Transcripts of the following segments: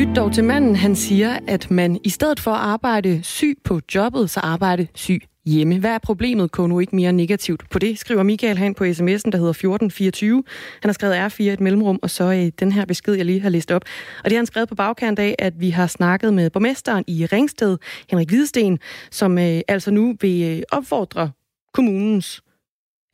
Lyt dog til manden, han siger, at man i stedet for at arbejde syg på jobbet, så arbejde syg hjemme. Hvad er problemet? Gå nu ikke mere negativt på det, skriver Michael han på sms'en, der hedder 1424. Han har skrevet R4 et mellemrum, og så øh, den her besked, jeg lige har læst op. Og det har han skrevet på bagkant af, at vi har snakket med borgmesteren i Ringsted, Henrik Hvidesten, som øh, altså nu vil øh, opfordre kommunens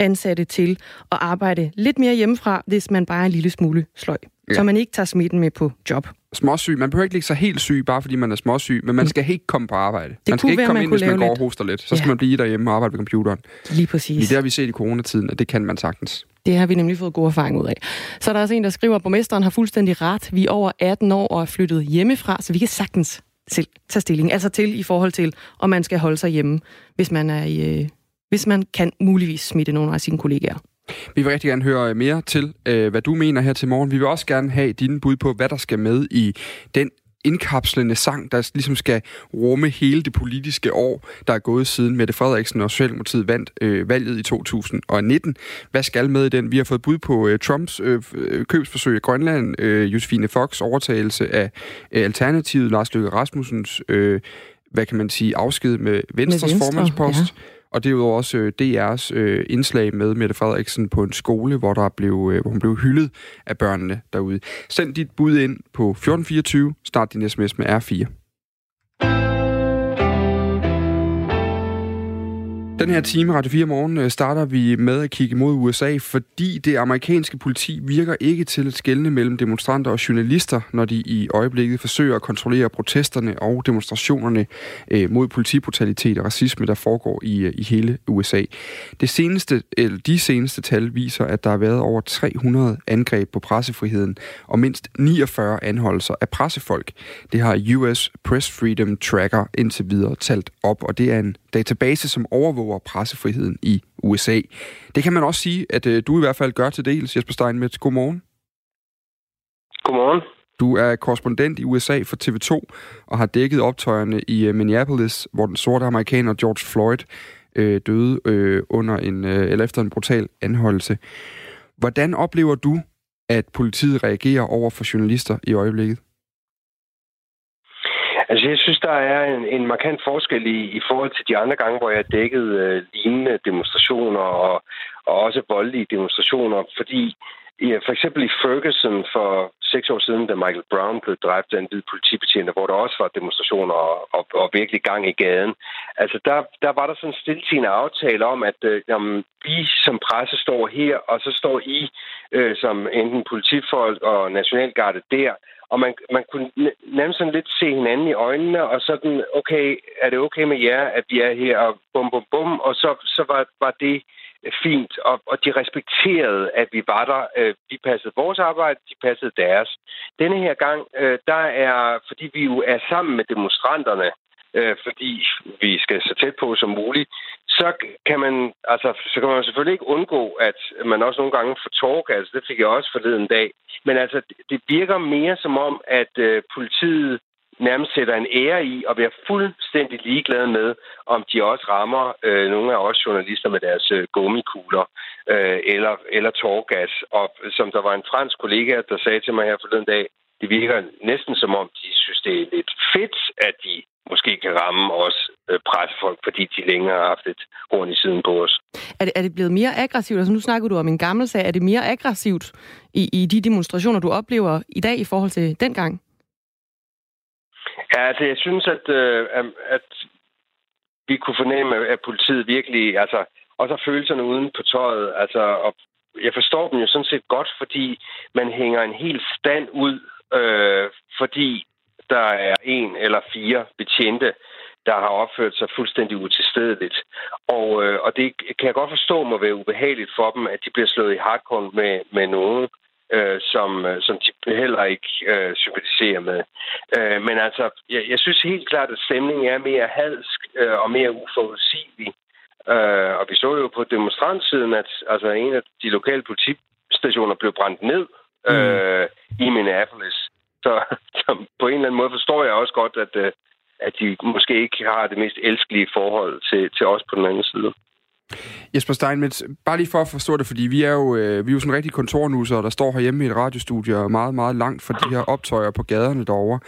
ansatte til at arbejde lidt mere hjemmefra, hvis man bare er en lille smule sløj. Ja. Så man ikke tager smitten med på job. Småsyg. Man behøver ikke ligge sig helt syg, bare fordi man er småsyg, men man mm. skal ikke komme på arbejde. Det man skal ikke være, komme ind, hvis man går og hoster lidt. Så skal man blive derhjemme og arbejde ved computeren. Lige præcis. Det har vi set i coronatiden, at det kan man sagtens. Det har vi nemlig fået god erfaring ud af. Så er der også en, der skriver, at borgmesteren har fuldstændig ret. Vi er over 18 år og er flyttet hjemmefra, så vi kan sagtens selv tage stilling. Altså til i forhold til, om man skal holde sig hjemme, hvis man, er i, øh, hvis man kan muligvis smitte nogle af sine kollegaer. Vi vil rigtig gerne høre mere til, øh, hvad du mener her til morgen. Vi vil også gerne have dine bud på, hvad der skal med i den indkapslende sang, der ligesom skal rumme hele det politiske år, der er gået siden Mette Frederiksen og Socialdemokratiet vandt øh, valget i 2019. Hvad skal med i den? Vi har fået bud på øh, Trumps øh, købsforsøg i Grønland, øh, Josefine Fox overtagelse af øh, Alternativet, Lars Løkke Rasmussens, øh, hvad kan man sige, afsked med Venstres Venstre, formandspost. ja. Og det er jo også øh, DR's øh, indslag med Mette Frederiksen på en skole, hvor, der blev, øh, hvor hun blev hyldet af børnene derude. Send dit bud ind på 1424. Start din sms med R4. Den her time, Radio 4 Morgen, øh, starter vi med at kigge mod USA, fordi det amerikanske politi virker ikke til at skelne mellem demonstranter og journalister, når de i øjeblikket forsøger at kontrollere protesterne og demonstrationerne øh, mod politibrutalitet og racisme, der foregår i, øh, i hele USA. Det seneste, eller de seneste tal viser, at der har været over 300 angreb på pressefriheden og mindst 49 anholdelser af pressefolk. Det har US Press Freedom Tracker indtil videre talt op, og det er en database, som overvåger pressefriheden i USA. Det kan man også sige, at øh, du i hvert fald gør til dels, Jesper Steinmetz. Godmorgen. Godmorgen. Du er korrespondent i USA for TV2 og har dækket optøjerne i øh, Minneapolis, hvor den sorte amerikaner George Floyd øh, døde øh, under en øh, eller efter en brutal anholdelse. Hvordan oplever du, at politiet reagerer over for journalister i øjeblikket? Altså, jeg synes, der er en, en markant forskel i, i forhold til de andre gange, hvor jeg dækkede øh, lignende demonstrationer og, og også voldelige demonstrationer, fordi ja, for eksempel i Ferguson for seks år siden, da Michael Brown blev dræbt af en hvid politibetjent, hvor der også var demonstrationer og, og, og virkelig gang i gaden. Altså, der, der var der sådan en stiltigende aftale om, at øh, jamen, vi som presse står her, og så står I øh, som enten politifolk og nationalgarde der, og man, man kunne nærmest sådan lidt se hinanden i øjnene, og sådan, okay, er det okay med jer, at vi er her, og bum, bum, bum, og så, så var, var det fint, og, og de respekterede, at vi var der. Øh, vi passede vores arbejde, de passede deres. Denne her gang, øh, der er, fordi vi jo er sammen med demonstranterne, øh, fordi vi skal så tæt på som muligt, så kan man altså så kan man selvfølgelig ikke undgå, at man også nogle gange får talk, altså det fik jeg også forleden dag. Men altså, det virker mere som om, at øh, politiet nærmest sætter en ære i at være fuldstændig ligeglade med, om de også rammer øh, nogle af os journalister med deres øh, gummikugler øh, eller, eller tårgas. Og som der var en fransk kollega, der sagde til mig her forleden dag, det virker næsten som om, de synes, det er lidt fedt, at de måske kan ramme os øh, pressefolk, fordi de længere har haft et horn i siden på os. Er det, er det blevet mere aggressivt? Altså nu snakker du om en gammel sag. Er det mere aggressivt i, i de demonstrationer, du oplever i dag i forhold til dengang? Ja, altså jeg synes, at, øh, at- vi kunne fornemme, at politiet virkelig, altså også har følelserne uden på tøjet. Altså, og jeg forstår dem jo sådan set godt, fordi man hænger en hel stand ud, øh, fordi der er en eller fire betjente, der har opført sig fuldstændig utilstedeligt. Og, øh, og det kan jeg godt forstå må være ubehageligt for dem, at de bliver slået i hardcore med, med nogen, øh, som, øh, som de heller ikke øh, sympatiserer med. Øh, men altså, jeg, jeg synes helt klart, at stemningen er mere hadsk øh, og mere uforudsigelig. Øh, og vi så jo på demonstrantsiden, at altså, en af de lokale politistationer blev brændt ned øh, i Minneapolis. Så, så på en eller anden måde forstår jeg også godt, at, øh, at de måske ikke har det mest elskelige forhold til, til os på den anden side. Jesper Steinmetz, bare lige for at forstå det, fordi vi er jo, øh, vi er jo sådan rigtig kontornusser, der står herhjemme i et radiostudie og meget, meget langt fra de her optøjer på gaderne derovre.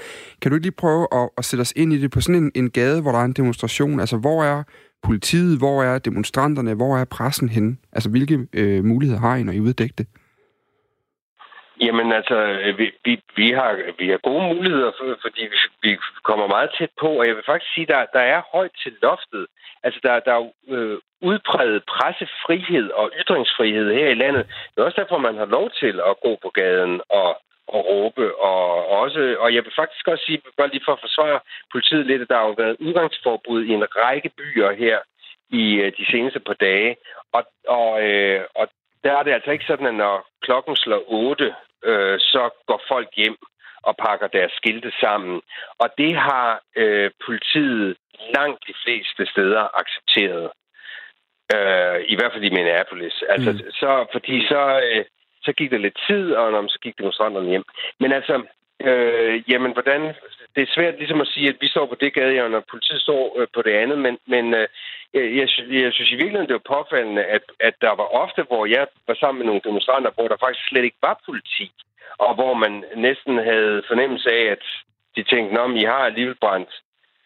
Kan du ikke lige prøve at, at sætte os ind i det på sådan en, en gade, hvor der er en demonstration? Altså, hvor er politiet, hvor er demonstranterne, hvor er pressen henne? Altså, hvilke øh, muligheder har I, når I uddækker det? Jamen altså, øh, vi, vi, vi, har, vi har gode muligheder, for, fordi vi, vi kommer meget tæt på, og jeg vil faktisk sige, at der, der er højt til loftet. Altså, der, der er øh, udpræget pressefrihed og ytringsfrihed her i landet. Det er også derfor, man har lov til at gå på gaden og, og råbe. Og, også, og jeg vil faktisk også sige, bare lige for at forsvare politiet lidt, at der har jo været udgangsforbud i en række byer her i øh, de seneste par dage. Og, og, øh, og der er det altså ikke sådan, at når klokken slår 8, øh, så går folk hjem og pakker deres skilte sammen. Og det har øh, politiet langt de fleste steder accepteret. Øh, I hvert fald i Minneapolis. Altså, mm. så, fordi så, øh, så gik der lidt tid, og når, så gik demonstranterne hjem. Men altså, øh, jamen, hvordan... Det er svært ligesom at sige, at vi står på det gadehjørne, og politiet står øh, på det andet, men, men øh, jeg, synes, jeg synes i virkeligheden, det var påfaldende, at, at der var ofte, hvor jeg var sammen med nogle demonstranter, hvor der faktisk slet ikke var politi, og hvor man næsten havde fornemmelse af, at de tænkte, om I har alligevel brændt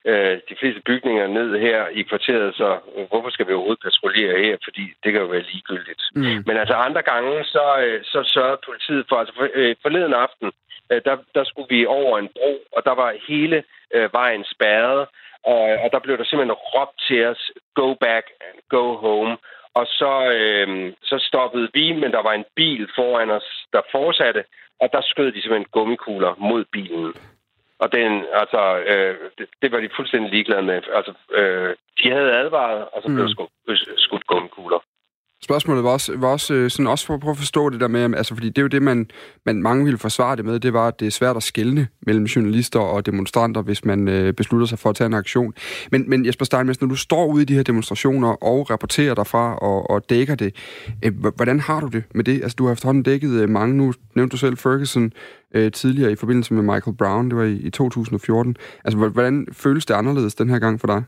øh, de fleste bygninger ned her i kvarteret, så hvorfor skal vi overhovedet patruljere her? Fordi det kan jo være ligegyldigt. Mm. Men altså andre gange, så, øh, så sørgede politiet for, altså for, øh, forleden aften, øh, der, der skulle vi over en bro, og der var hele øh, vejen spærret, og, og der blev der simpelthen råbt til os, go back and go home. Og så, øh, så stoppede vi, men der var en bil foran os, der fortsatte, og der skød de simpelthen gummikugler mod bilen. Og den, altså, øh, det, det var de fuldstændig ligeglade med. Altså, øh, de havde advaret, og så blev mm. skudt, skudt gummikugler. Spørgsmålet var også, var også øh, sådan også for at prøve at forstå det der med, altså fordi det er jo det, man, man mange ville forsvare det med, det var, at det er svært at skelne mellem journalister og demonstranter, hvis man øh, beslutter sig for at tage en aktion. Men, men Jesper Steinmeier, når du står ude i de her demonstrationer og rapporterer derfra og, og dækker det, øh, hvordan har du det med det? Altså du har efterhånden dækket øh, mange, nu nævnte du selv Ferguson øh, tidligere i forbindelse med Michael Brown, det var i, i 2014. Altså hvordan føles det anderledes den her gang for dig?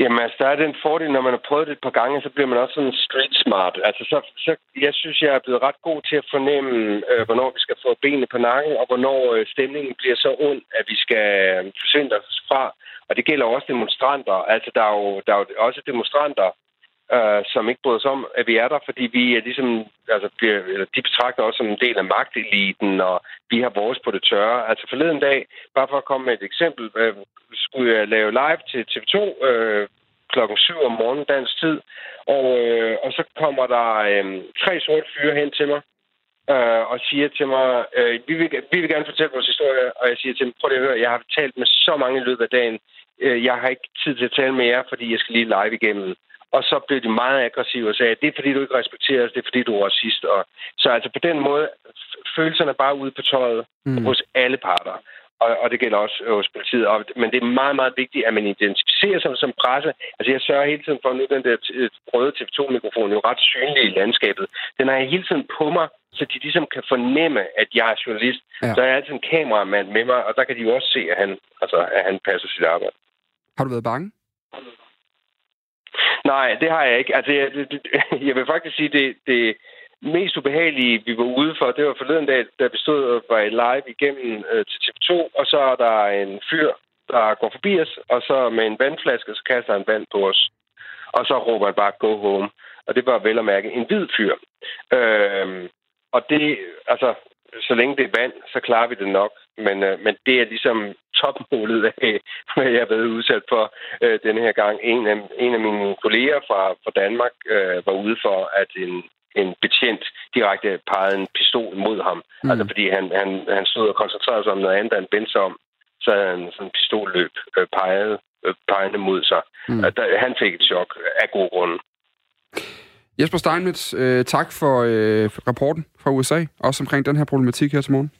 Jamen, altså, der er den fordel, når man har prøvet det et par gange, så bliver man også sådan street smart. Altså, så, så jeg synes, jeg er blevet ret god til at fornemme, øh, hvornår vi skal få benene på nakken, og hvornår øh, stemningen bliver så ond, at vi skal øh, forsvinde os fra. Og det gælder også demonstranter. Altså, der er jo, der er jo også demonstranter, øh, som ikke bryder sig om, at vi er der, fordi vi er ligesom, altså, bliver, eller de betragter os som en del af magteliten, og vi har vores på det tørre. Altså forleden dag, bare for at komme med et eksempel, øh, skulle jeg lave live til TV2 øh, klokken 7 om morgenen dansk tid, og, øh, og så kommer der øh, tre sorte fyre hen til mig, øh, og siger til mig, øh, vi, vil, vi vil gerne fortælle vores historie, og jeg siger til dem, prøv lige at høre, jeg har talt med så mange i løbet af dagen, øh, jeg har ikke tid til at tale med jer, fordi jeg skal lige live igennem. Og så blev de meget aggressive og sagde, det er fordi, du ikke respekterer os, det er fordi, du er racist. Og, så altså på den måde, følelserne bare ude på tøjet mm. hos alle parter. Og, og det gælder også hos politiet. Og, men det er meget, meget vigtigt, at man identificerer sig som presse. Altså jeg sørger hele tiden for, nu den der røde TV2-mikrofon jo ret synlig i landskabet. Den har jeg hele tiden på mig, så de ligesom kan fornemme, at jeg er journalist. Ja. Så er jeg altid en kameramand med mig, og der kan de jo også se, at han, altså, at han passer sit arbejde. Har du været bange? Nej, det har jeg ikke. Altså, jeg, det, jeg vil faktisk sige, det, det mest ubehagelige, vi var ude for, det var forleden dag, da vi stod og var live igennem øh, til TV2, og så er der en fyr, der går forbi os, og så med en vandflaske, så kaster han vand på os. Og så råber han bare, go home. Og det var vel at mærke en hvid fyr. Øh, og det, altså, så længe det er vand, så klarer vi det nok. Men, øh, men det er ligesom topmålet af, hvad jeg har været udsat for øh, denne her gang. En af, en af mine kolleger fra, fra Danmark øh, var ude for, at en, en betjent direkte pegede en pistol mod ham. Mm. Altså fordi han, han, han stod og koncentrerede sig om noget andet, end bendte sig om. Så havde han sådan en pistolløb øh, peget, øh, pegende mod sig. Mm. Der, han fik et chok af god grund. Jesper Steinmetz, øh, tak for øh, rapporten fra USA, også omkring den her problematik her til morgen.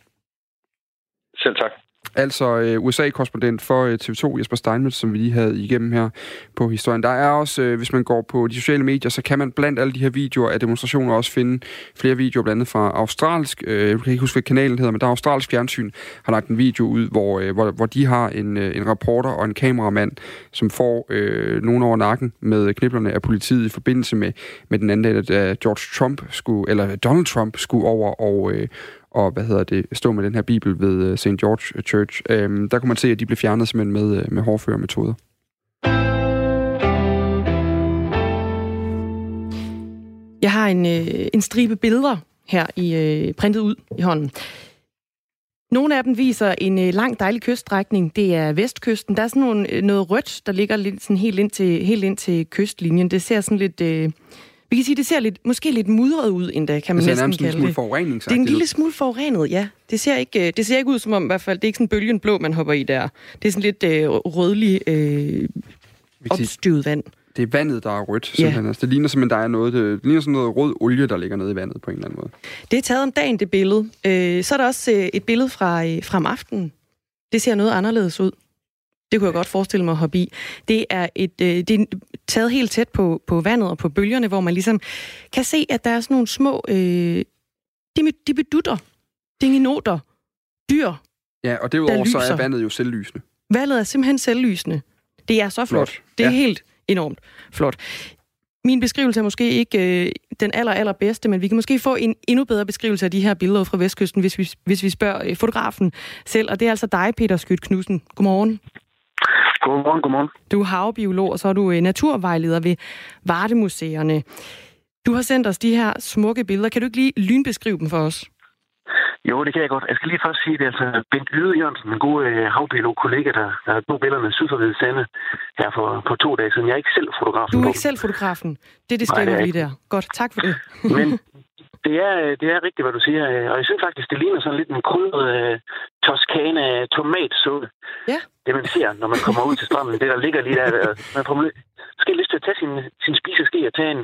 Selv tak. Altså øh, USA-korrespondent for øh, TV2, Jesper Steinmetz, som vi lige havde igennem her på historien. Der er også, øh, hvis man går på de sociale medier, så kan man blandt alle de her videoer af demonstrationer også finde flere videoer, blandt andet fra australsk, øh, jeg kan ikke huske, hvad kanalen hedder, men der er australsk fjernsyn, har lagt en video ud, hvor, øh, hvor, hvor de har en, øh, en reporter og en kameramand, som får øh, nogen over nakken med kniblerne af politiet i forbindelse med, med den anden dag, da George Trump skulle, eller Donald Trump skulle over og, øh, og hvad hedder det, stå med den her bibel ved øh, St. George øh, Church. Um, der kunne man se, at de blev fjernet simpelthen med, øh, med hårdførermetoder. Jeg har en, øh, en stribe billeder her i øh, printet ud i hånden. Nogle af dem viser en øh, lang, dejlig kyststrækning. Det er vestkysten. Der er sådan nogle, øh, noget rødt, der ligger lidt, sådan helt, ind til, helt ind til kystlinjen. Det ser sådan lidt... Øh, vi kan sige, det ser lidt, måske lidt mudret ud endda, kan man næsten kalde det. Det er en smule forurening, Det er en lille smule forurenet, ja. Det ser ikke, øh, det ser ikke ud som om, i hvert fald, det er ikke sådan bølgen blå, man hopper i der. Det er sådan lidt øh, rødlig, øh, opstøvet vand. Det er vandet, der er rødt, simpelthen. Ja. Altså, det ligner simpelthen, der er noget, det, ligner sådan noget rød olie, der ligger nede i vandet på en eller anden måde. Det er taget om dagen, det billede. Øh, så er der også øh, et billede fra, øh, fra om aftenen. Det ser noget anderledes ud. Det kunne jeg godt forestille mig at hoppe i. Det er, et, øh, det er taget helt tæt på, på vandet og på bølgerne, hvor man ligesom kan se, at der er sådan nogle små øh, bedutter, dingenoter, dyr, Ja, og derudover så er vandet jo selvlysende. Vandet er simpelthen selvlysende. Det er så flot. flot. Det er ja. helt enormt flot. Min beskrivelse er måske ikke øh, den aller, allerbedste, men vi kan måske få en endnu bedre beskrivelse af de her billeder fra Vestkysten, hvis vi, hvis vi spørger øh, fotografen selv. Og det er altså dig, Peter Skyt Knudsen. Godmorgen. Godmorgen, godmorgen. Du er havbiolog, og så er du øh, naturvejleder ved Vardemuseerne. Du har sendt os de her smukke billeder. Kan du ikke lige lynbeskrive dem for os? Jo, det kan jeg godt. Jeg skal lige først sige, at det er altså Bent Yde Jørgensen, en god øh, havbiolog-kollega, der, der har tog billederne syd for Hvide Sande her for, på to dage siden. Jeg er ikke selv fotografen. Du er ikke selv fotografen. Det, det skriver vi lige der. Godt, tak for det. Men det er, det er rigtigt, hvad du siger. Og jeg synes faktisk, det ligner sådan lidt en krydret uh, toskana tomatsuppe. Ja. Det man ser, når man kommer ud til stranden, det der ligger lige der. Man får måske lyst til at tage sin, sin spiseske og tage en,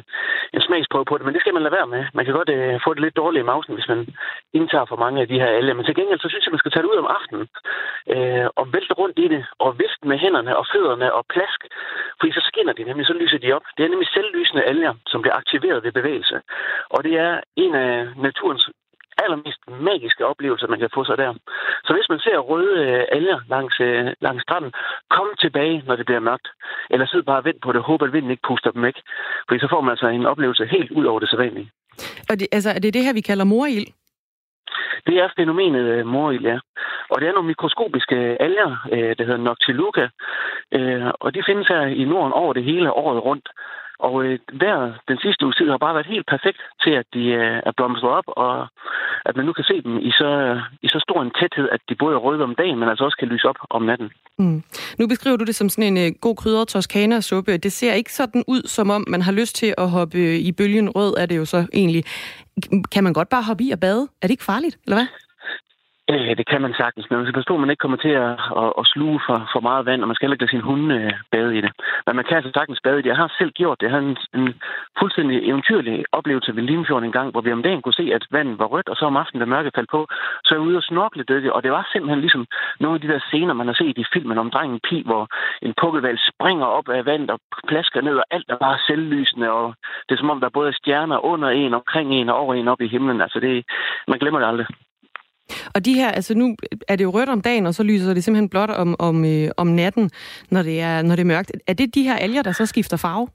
en smagsprøve på det, men det skal man lade være med. Man kan godt øh, få det lidt dårligt i mausen, hvis man indtager for mange af de her alger. Men til gengæld, så synes jeg, man skal tage det ud om aftenen øh, og vælte rundt i det, og vifte med hænderne og fødderne og plask, fordi så skinner de nemlig, så lyser de op. Det er nemlig selvlysende alger, som bliver aktiveret ved bevægelse. Og det er en af naturens allermest magiske oplevelser, man kan få sig der. Så hvis man ser røde øh, alger langs, øh, langs stranden, kom tilbage, når det bliver mørkt. Eller sid bare og vent på det, håb at vinden ikke puster dem væk. Fordi så får man altså en oplevelse helt ud over det sædvanlige. Og det, altså, er det det her, vi kalder morild? Det er fænomenet øh, morild, ja. Og det er nogle mikroskopiske alger, der hedder Noctiluca, og de findes her i Norden over det hele året rundt. Og øh, der den sidste uge tid har bare været helt perfekt til, at de øh, er blomstret op, og at man nu kan se dem i så, i så stor en tæthed, at de både er røde om dagen, men altså også kan lyse op om natten. Mm. Nu beskriver du det som sådan en øh, god krydret toskana-suppe. Det ser ikke sådan ud, som om man har lyst til at hoppe øh, i bølgen rød, er det jo så egentlig. Kan man godt bare hoppe i og bade? Er det ikke farligt, eller hvad? Øh, det kan man sagtens, men man skal passe på, at man ikke kommer til at, at, at sluge for, for meget vand, og man skal heller ikke lade sin hund øh, bade i det. Men man kan altså sagtens bade i det. Jeg har selv gjort det. Jeg havde en, en fuldstændig eventyrlig oplevelse ved Limfjorden en gang, hvor vi om dagen kunne se, at vandet var rødt, og så om aftenen, da mørket faldt på, så er jeg ude og snorkle dykke, og det var simpelthen ligesom nogle af de der scener, man har set i filmen om drengen Pi, hvor en pukkelvalg springer op af vandet og plasker ned, og alt er bare selvlysende, og det er som om, der både er stjerner under en, omkring en og over en op i himlen. Altså det, man glemmer det aldrig. Og de her, altså nu er det jo rødt om dagen, og så lyser det simpelthen blot om, om, øh, om natten, når det, er, når det er mørkt. Er det de her alger, der så skifter farve?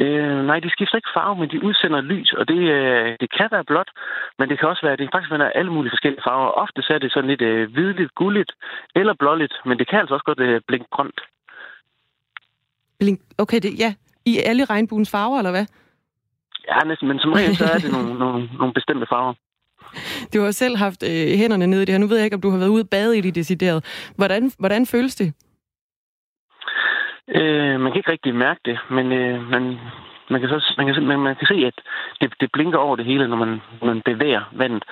Øh, nej, de skifter ikke farve, men de udsender lys, og det, øh, det kan være blåt, men det kan også være, det kan faktisk være alle mulige forskellige farver. Ofte så er det sådan lidt øh, hvidligt, gulligt eller blåligt, men det kan altså også godt øh, blinke grønt. Blink, okay, det, ja. I alle regnbuens farver, eller hvad? Ja, næsten, men som regel så er det nogle, nogle, nogle bestemte farver. Du har selv haft øh, hænderne nede i det her. Nu ved jeg ikke, om du har været ude og bade i det decideret. Hvordan, hvordan føles det? Øh, man kan ikke rigtig mærke det, men øh, man, man, kan så, man, kan, man, man kan se, at det, det blinker over det hele, når man, man bevæger vandet.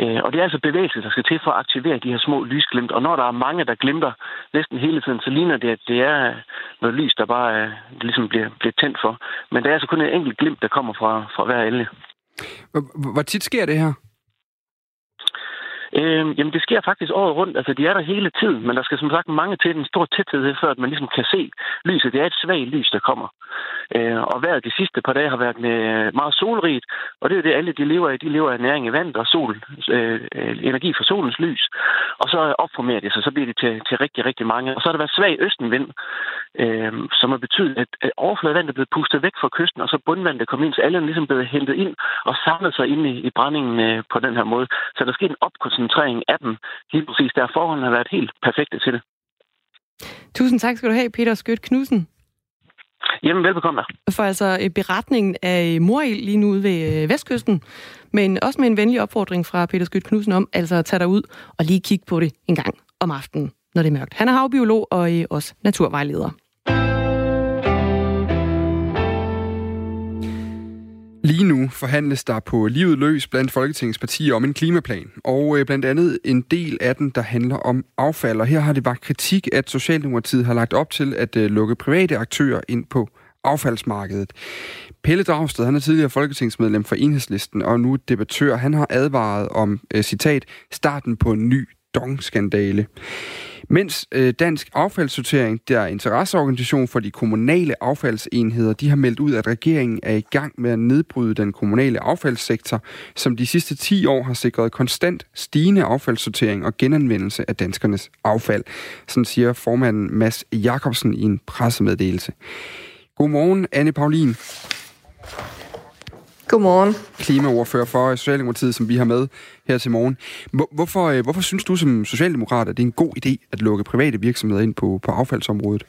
Øh, og det er altså bevægelse, der skal til for at aktivere de her små lysglimt. Og når der er mange, der glimter næsten hele tiden, så ligner det, at det er noget lys, der bare øh, ligesom bliver, bliver tændt for. Men det er altså kun en enkelt glimt, der kommer fra, fra hver alge. Hvor tit sker det her? Øh, jamen, det sker faktisk året rundt. Altså, de er der hele tiden, men der skal som sagt mange til en stor tæthed, før at man ligesom kan se lyset. Det er et svagt lys, der kommer. Øh, og vejret de sidste par dage har været med øh, meget solrigt, og det er jo det, alle de lever af. De lever af næring i vand og sol, øh, øh energi fra solens lys. Og så opformerer de sig, så bliver det til, til rigtig, rigtig mange. Og så har der været svag østenvind, øh, som har betydet, at overfladevandet er blevet pustet væk fra kysten, og så bundvandet er kommet ind, så alle er ligesom blevet hentet ind og samlet sig ind i, i brændingen øh, på den her måde. Så der sker en opkoncentrering af dem. Helt præcis der forholdene har været helt perfekte til det. Tusind tak skal du have, Peter Skødt Knudsen. Jamen, velbekomme. For altså øh, beretningen af Morild lige nu ude ved øh, Vestkysten, men også med en venlig opfordring fra Peter Skyt Knudsen om altså at tage dig ud og lige kigge på det en gang om aftenen, når det er mørkt. Han er havbiolog og øh, også naturvejleder. Lige nu forhandles der på livet løs blandt Folketingets partier om en klimaplan, og øh, blandt andet en del af den, der handler om affald. Og her har det været kritik, at Socialdemokratiet har lagt op til at øh, lukke private aktører ind på affaldsmarkedet. Pelle Dragsted, han er tidligere folketingsmedlem for Enhedslisten og nu debattør. Han har advaret om, øh, citat, starten på en ny dong-skandale. Mens øh, Dansk Affaldssortering, der er interesseorganisation for de kommunale affaldsenheder, de har meldt ud, at regeringen er i gang med at nedbryde den kommunale affaldssektor, som de sidste 10 år har sikret konstant stigende affaldssortering og genanvendelse af danskernes affald. Sådan siger formanden Mads Jakobsen i en pressemeddelelse. Godmorgen, Anne Paulin. Godmorgen. Klimaordfører for Socialdemokratiet, som vi har med her til morgen. Hvorfor, øh, hvorfor synes du som socialdemokrat, at det er en god idé at lukke private virksomheder ind på, på affaldsområdet?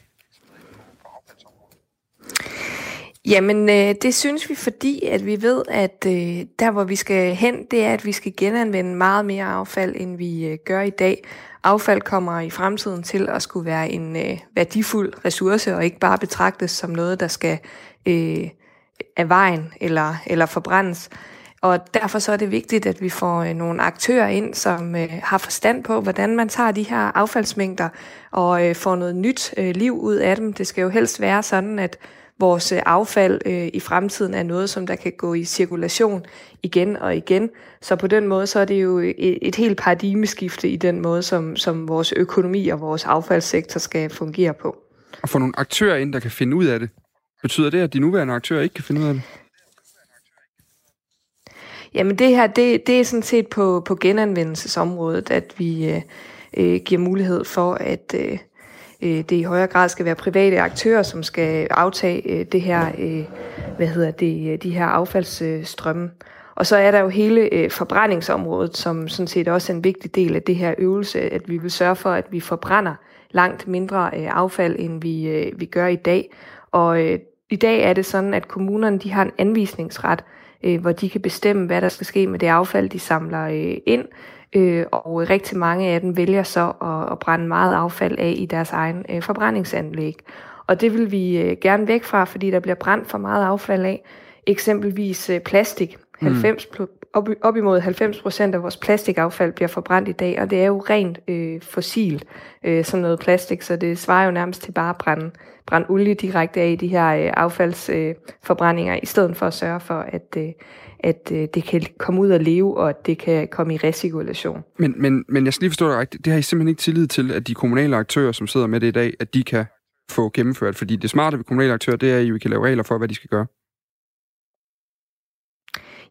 Jamen, øh, det synes vi, fordi at vi ved, at øh, der, hvor vi skal hen, det er, at vi skal genanvende meget mere affald, end vi øh, gør i dag. Affald kommer i fremtiden til at skulle være en øh, værdifuld ressource, og ikke bare betragtes som noget, der skal øh, af vejen eller, eller forbrændes. Og derfor så er det vigtigt, at vi får øh, nogle aktører ind, som øh, har forstand på, hvordan man tager de her affaldsmængder og øh, får noget nyt øh, liv ud af dem. Det skal jo helst være sådan, at vores øh, affald øh, i fremtiden er noget, som der kan gå i cirkulation igen og igen. Så på den måde, så er det jo øh, et, et helt paradigmeskifte i den måde, som, som vores økonomi og vores affaldssektor skal fungere på. Og få nogle aktører ind, der kan finde ud af det. Betyder det, at de nuværende aktører ikke kan finde ud af det? Jamen det her, det, det er sådan set på, på genanvendelsesområdet, at vi øh, øh giver mulighed for, at øh, øh, det i højere grad skal være private aktører, som skal aftage øh, det her, øh, hvad hedder det, øh, de her affaldsstrømme. Og så er der jo hele øh, forbrændingsområdet, som sådan set også er en vigtig del af det her øvelse, at vi vil sørge for, at vi forbrænder langt mindre øh, affald, end vi, øh, vi gør i dag. Og øh, i dag er det sådan, at kommunerne de har en anvisningsret, øh, hvor de kan bestemme, hvad der skal ske med det affald, de samler øh, ind. Øh, og rigtig mange af dem vælger så at, at brænde meget affald af i deres egen øh, forbrændingsanlæg. Og det vil vi øh, gerne væk fra, fordi der bliver brændt for meget affald af. Eksempelvis øh, plastik. 90 mm op, op imod 90 procent af vores plastikaffald bliver forbrændt i dag, og det er jo rent øh, fossil, øh, sådan noget plastik, så det svarer jo nærmest til bare at brænde, brænde olie direkte af i de her øh, affaldsforbrændinger, øh, i stedet for at sørge for, at, øh, at øh, det kan komme ud og leve, og at det kan komme i recirkulation. Men, men, men jeg skal lige forstå det rigtigt. Det har I simpelthen ikke tillid til, at de kommunale aktører, som sidder med det i dag, at de kan få gennemført? Fordi det smarte ved kommunale aktører, det er, at I kan lave regler for, hvad de skal gøre.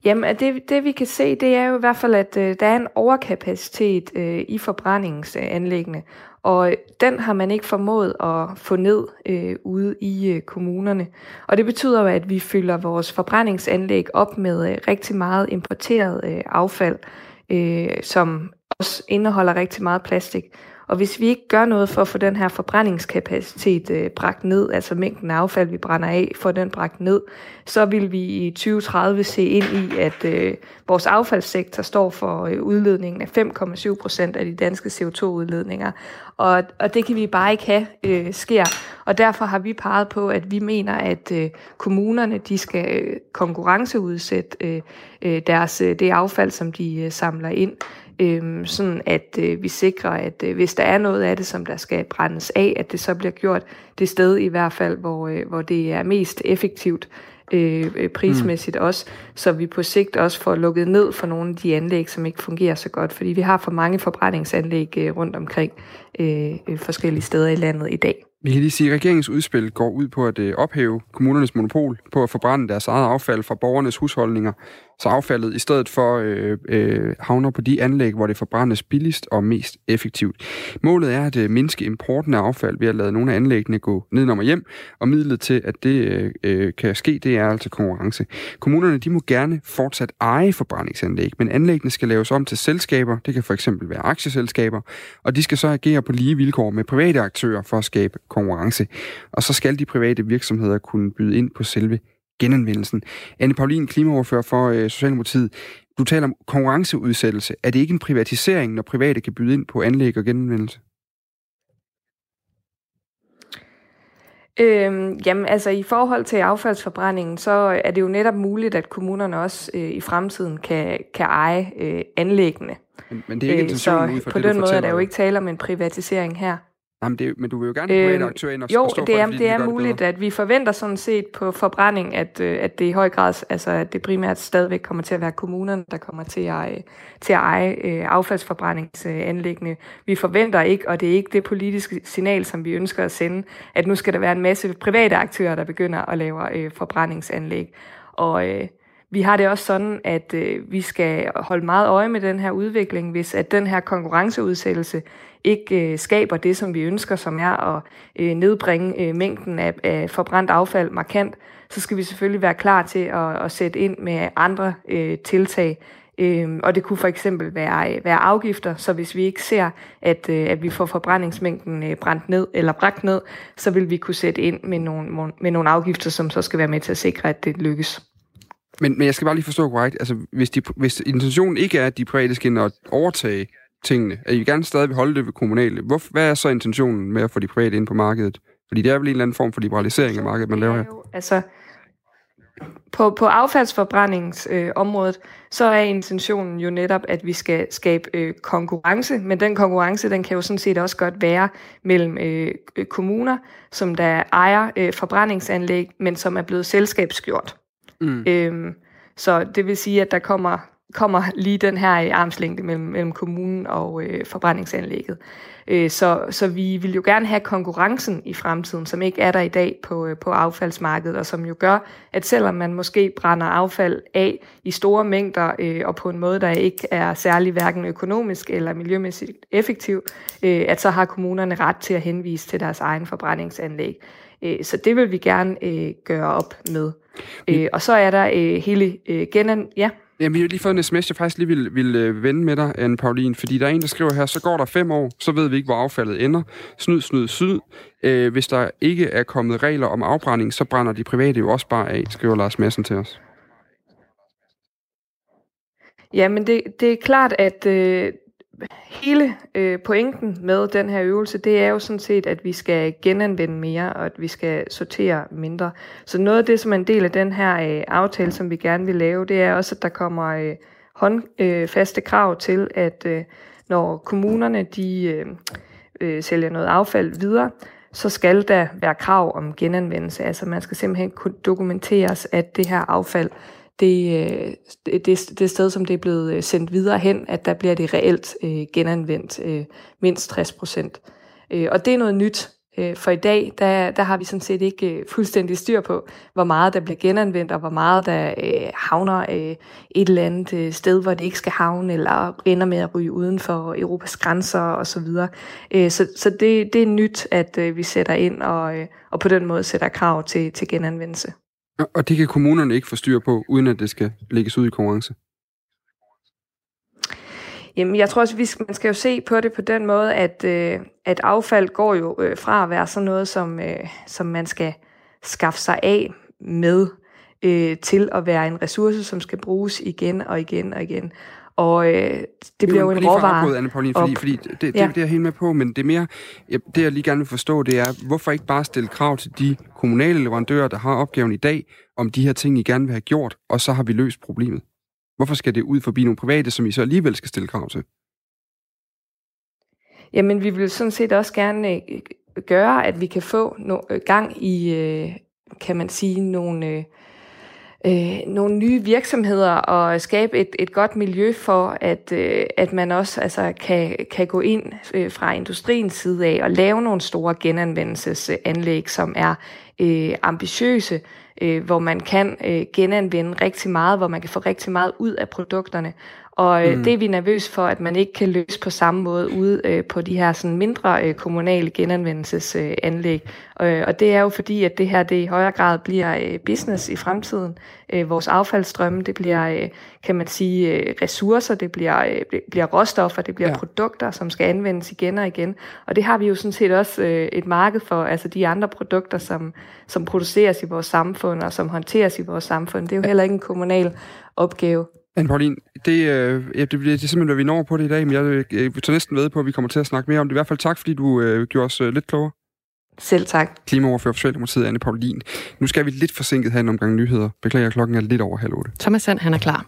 Jamen, det, det vi kan se, det er jo i hvert fald, at øh, der er en overkapacitet øh, i forbrændingsanlæggene, og øh, den har man ikke formået at få ned øh, ude i øh, kommunerne. Og det betyder jo, at vi fylder vores forbrændingsanlæg op med øh, rigtig meget importeret øh, affald, øh, som også indeholder rigtig meget plastik. Og hvis vi ikke gør noget for at få den her forbrændingskapacitet øh, bragt ned, altså mængden af affald, vi brænder af, få den bragt ned, så vil vi i 2030 se ind i, at øh, vores affaldssektor står for øh, udledningen af 5,7 procent af de danske CO2-udledninger. Og, og det kan vi bare ikke have øh, sker. Og derfor har vi peget på, at vi mener, at øh, kommunerne de skal øh, konkurrenceudsætte øh, øh deres, øh, det affald, som de øh, samler ind øh, sådan at øh, vi sikrer, at øh, hvis der er noget af det, som der skal brændes af, at det så bliver gjort det sted i hvert fald, hvor, øh, hvor det er mest effektivt øh, prismæssigt mm. også, så vi på sigt også får lukket ned for nogle af de anlæg, som ikke fungerer så godt, fordi vi har for mange forbrændingsanlæg øh, rundt omkring øh, øh, forskellige steder i landet i dag. Vi kan lige sige, at regeringens udspil går ud på at øh, ophæve kommunernes monopol på at forbrænde deres eget affald fra borgernes husholdninger, så affaldet i stedet for øh, øh, havner på de anlæg, hvor det forbrændes billigst og mest effektivt. Målet er at øh, mindske importen af affald ved at lade nogle af anlæggene gå nedenom og hjem, og midlet til, at det øh, øh, kan ske, det er altså konkurrence. Kommunerne de må gerne fortsat eje forbrændingsanlæg, men anlæggene skal laves om til selskaber, det kan for eksempel være aktieselskaber, og de skal så agere på lige vilkår med private aktører for at skabe konkurrence. Og så skal de private virksomheder kunne byde ind på selve genanvendelsen. Anne Paulin, klimaoverfører for øh, Socialdemokratiet. Du taler om konkurrenceudsættelse. Er det ikke en privatisering, når private kan byde ind på anlæg og genanvendelse? Øhm, jamen altså i forhold til affaldsforbrændingen, så er det jo netop muligt, at kommunerne også øh, i fremtiden kan, kan eje øh, anlæggene. Men, men det er ikke øh, intentionen så ud fra på det, den måde er der jo ikke tale om en privatisering her. Jamen det, men du vil jo gerne have private øh, aktører ind og, jo, og stå det for er, det, det er muligt, det at vi forventer sådan set på forbrænding, at, øh, at det i høj grad, altså at det primært stadigvæk kommer til at være kommunerne, der kommer til at, øh, til at eje øh, affaldsforbrændingsanlæggene. Vi forventer ikke, og det er ikke det politiske signal, som vi ønsker at sende, at nu skal der være en masse private aktører, der begynder at lave øh, forbrændingsanlæg. Og øh, vi har det også sådan, at øh, vi skal holde meget øje med den her udvikling, hvis at den her konkurrenceudsættelse ikke øh, skaber det, som vi ønsker, som er at øh, nedbringe øh, mængden af, af forbrændt affald markant, så skal vi selvfølgelig være klar til at, at sætte ind med andre øh, tiltag. Øh, og det kunne for eksempel være, øh, være afgifter, så hvis vi ikke ser, at, øh, at vi får forbrændingsmængden øh, brændt ned eller bragt ned, så vil vi kunne sætte ind med nogle, med nogle afgifter, som så skal være med til at sikre, at det lykkes. Men, men jeg skal bare lige forstå korrekt, altså hvis, de, hvis intentionen ikke er, at de private skal overtage tingene, at I gerne stadig vil holde det ved kommunale, hvor, hvad er så intentionen med at få de private ind på markedet? Fordi det er vel en eller anden form for liberalisering af markedet, man laver her. Altså, på, på affaldsforbrændingsområdet, øh, så er intentionen jo netop, at vi skal skabe øh, konkurrence, men den konkurrence, den kan jo sådan set også godt være mellem øh, kommuner, som der ejer øh, forbrændingsanlæg, men som er blevet selskabsgjort. Mm. Øhm, så det vil sige, at der kommer, kommer lige den her armslængde mellem, mellem kommunen og øh, forbrændingsanlægget. Øh, så, så vi vil jo gerne have konkurrencen i fremtiden, som ikke er der i dag på, øh, på affaldsmarkedet, og som jo gør, at selvom man måske brænder affald af i store mængder øh, og på en måde, der ikke er særlig hverken økonomisk eller miljømæssigt effektiv, øh, at så har kommunerne ret til at henvise til deres egen forbrændingsanlæg. Øh, så det vil vi gerne øh, gøre op med. Øh, og så er der øh, hele øh, genan... Ja. Jamen, vi har lige fået en sms, jeg faktisk lige vil, vil øh, vende med dig, Anne Pauline, fordi der er en, der skriver her, så går der fem år, så ved vi ikke, hvor affaldet ender. Snyd, snyd, syd. Øh, hvis der ikke er kommet regler om afbrænding, så brænder de private jo også bare af, skriver Lars Madsen til os. Ja, men det, det er klart, at øh, hele øh, pointen med den her øvelse, det er jo sådan set, at vi skal genanvende mere, og at vi skal sortere mindre. Så noget af det, som er en del af den her øh, aftale, som vi gerne vil lave, det er også, at der kommer øh, håndfaste øh, krav til, at øh, når kommunerne de øh, øh, sælger noget affald videre, så skal der være krav om genanvendelse. Altså man skal simpelthen kunne dokumenteres, at det her affald Øh, det, det, det sted, som det er blevet øh, sendt videre hen, at der bliver det reelt øh, genanvendt øh, mindst 60 procent. Øh, og det er noget nyt, øh, for i dag, der, der har vi sådan set ikke øh, fuldstændig styr på, hvor meget der bliver genanvendt, og hvor meget der øh, havner øh, et eller andet øh, sted, hvor det ikke skal havne, eller ender med at ryge uden for Europas grænser osv. Så, øh, så, så det, det er nyt, at øh, vi sætter ind og, øh, og på den måde sætter krav til, til genanvendelse. Og det kan kommunerne ikke få styr på, uden at det skal lægges ud i konkurrence? Jamen, jeg tror også, man skal jo se på det på den måde, at, øh, at affald går jo øh, fra at være sådan noget, som, øh, som man skal skaffe sig af med, øh, til at være en ressource, som skal bruges igen og igen og igen. Og øh, det bliver jo en råvare. Anne Pauline, fordi, fordi det, det, ja. det, er jeg helt med på, men det er mere, ja, det jeg lige gerne vil forstå, det er, hvorfor ikke bare stille krav til de kommunale leverandører, der har opgaven i dag, om de her ting, I gerne vil have gjort, og så har vi løst problemet. Hvorfor skal det ud forbi nogle private, som I så alligevel skal stille krav til? Jamen, vi vil sådan set også gerne øh, gøre, at vi kan få no, øh, gang i, øh, kan man sige, nogle øh, nogle nye virksomheder og skabe et, et godt miljø for, at, øh, at man også altså, kan, kan gå ind øh, fra industriens side af og lave nogle store genanvendelsesanlæg, som er øh, ambitiøse, øh, hvor man kan øh, genanvende rigtig meget, hvor man kan få rigtig meget ud af produkterne. Og øh, mm. det er vi nervøs for, at man ikke kan løse på samme måde ude øh, på de her sådan mindre øh, kommunale genanvendelsesanlæg. Øh, og det er jo fordi, at det her det i højere grad bliver øh, business i fremtiden. Øh, vores affaldsstrømme, det bliver, øh, kan man sige, øh, ressourcer, det bliver, øh, bliver råstoffer, det bliver ja. produkter, som skal anvendes igen og igen. Og det har vi jo sådan set også øh, et marked for, altså de andre produkter, som, som produceres i vores samfund og som håndteres i vores samfund. Det er jo heller ikke en kommunal opgave. Anne Pauline, det, øh, ja, det, det er simpelthen, hvad vi når på det i dag, men jeg, jeg, jeg tager næsten ved på, at vi kommer til at snakke mere om det. I hvert fald tak, fordi du øh, gjorde os øh, lidt klogere. Selv tak. Klimaoverfører for Socialdemokratiet, Anne Paulin. Nu skal vi lidt forsinket have en omgang nyheder. Beklager, klokken er lidt over halv otte. Thomas Sand, han er klar.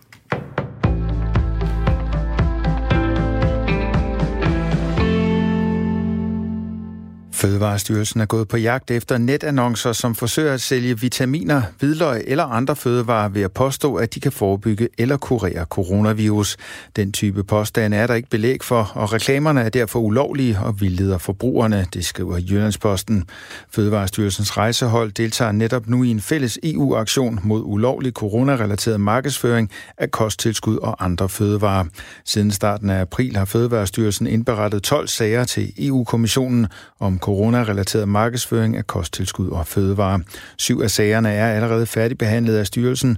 Fødevarestyrelsen er gået på jagt efter netannoncer, som forsøger at sælge vitaminer, hvidløg eller andre fødevarer ved at påstå, at de kan forebygge eller kurere coronavirus. Den type påstande er der ikke belæg for, og reklamerne er derfor ulovlige og vildleder forbrugerne, det skriver Jyllandsposten. Fødevarestyrelsens rejsehold deltager netop nu i en fælles EU-aktion mod ulovlig coronarelateret markedsføring af kosttilskud og andre fødevarer. Siden starten af april har Fødevarestyrelsen indberettet 12 sager til EU-kommissionen om coronarelateret markedsføring af kosttilskud og fødevarer. Syv af sagerne er allerede færdigbehandlet af styrelsen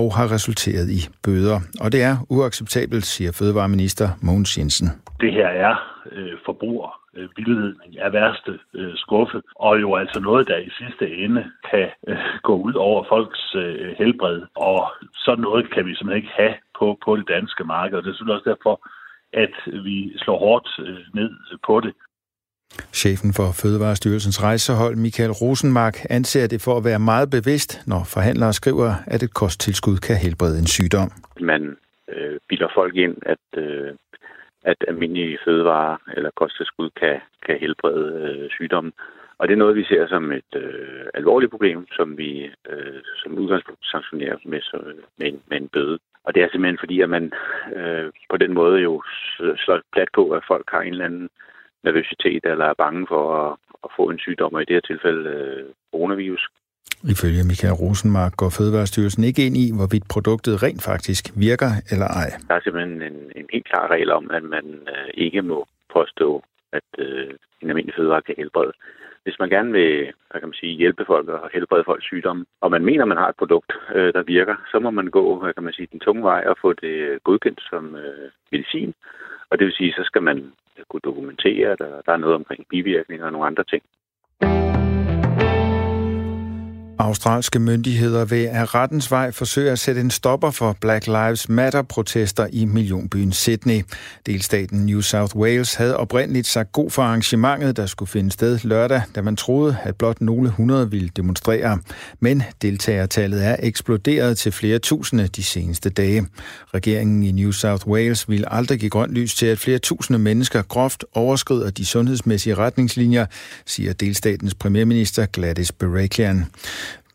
og har resulteret i bøder. Og det er uacceptabelt, siger fødevareminister Mogens Jensen. Det her er øh, forbruger øh, vildledning af værste øh, skuffe, og jo altså noget, der i sidste ende kan øh, gå ud over folks øh, helbred. Og sådan noget kan vi simpelthen ikke have på, på det danske marked, og det er selvfølgelig også derfor, at vi slår hårdt øh, ned på det. Chefen for Fødevarestyrelsens rejsehold, Michael Rosenmark, anser det for at være meget bevidst, når forhandlere skriver, at et kosttilskud kan helbrede en sygdom. Man øh, bilder folk ind, at, øh, at almindelige fødevarer eller kosttilskud kan, kan helbrede øh, sygdommen. Og det er noget, vi ser som et øh, alvorligt problem, som vi øh, som udgangspunkt sanktionerer med, så, med, en, med en bøde. Og det er simpelthen fordi, at man øh, på den måde jo slår plat på, at folk har en eller anden nervøsitet eller er bange for at, at få en sygdom, og i det her tilfælde øh, coronavirus. Ifølge Michael Rosenmark går Fødevarestyrelsen ikke ind i, hvorvidt produktet rent faktisk virker eller ej. Der er simpelthen en, en helt klar regel om, at man øh, ikke må påstå, at øh, en almindelig fødevare kan helbrede. Hvis man gerne vil hvad kan man sige, hjælpe folk og helbrede folks sygdomme, og man mener, man har et produkt, øh, der virker, så må man gå hvad kan man sige, den tunge vej og få det godkendt som øh, medicin. Og det vil sige, så skal man kunne dokumentere, at der er noget omkring bivirkninger og nogle andre ting. Australske myndigheder vil af rettens vej forsøge at sætte en stopper for Black Lives Matter-protester i millionbyen Sydney. Delstaten New South Wales havde oprindeligt sagt god for arrangementet, der skulle finde sted lørdag, da man troede, at blot nogle hundrede ville demonstrere. Men deltagertallet er eksploderet til flere tusinde de seneste dage. Regeringen i New South Wales vil aldrig give grønt lys til, at flere tusinde mennesker groft overskrider de sundhedsmæssige retningslinjer, siger delstatens premierminister Gladys Berejiklian.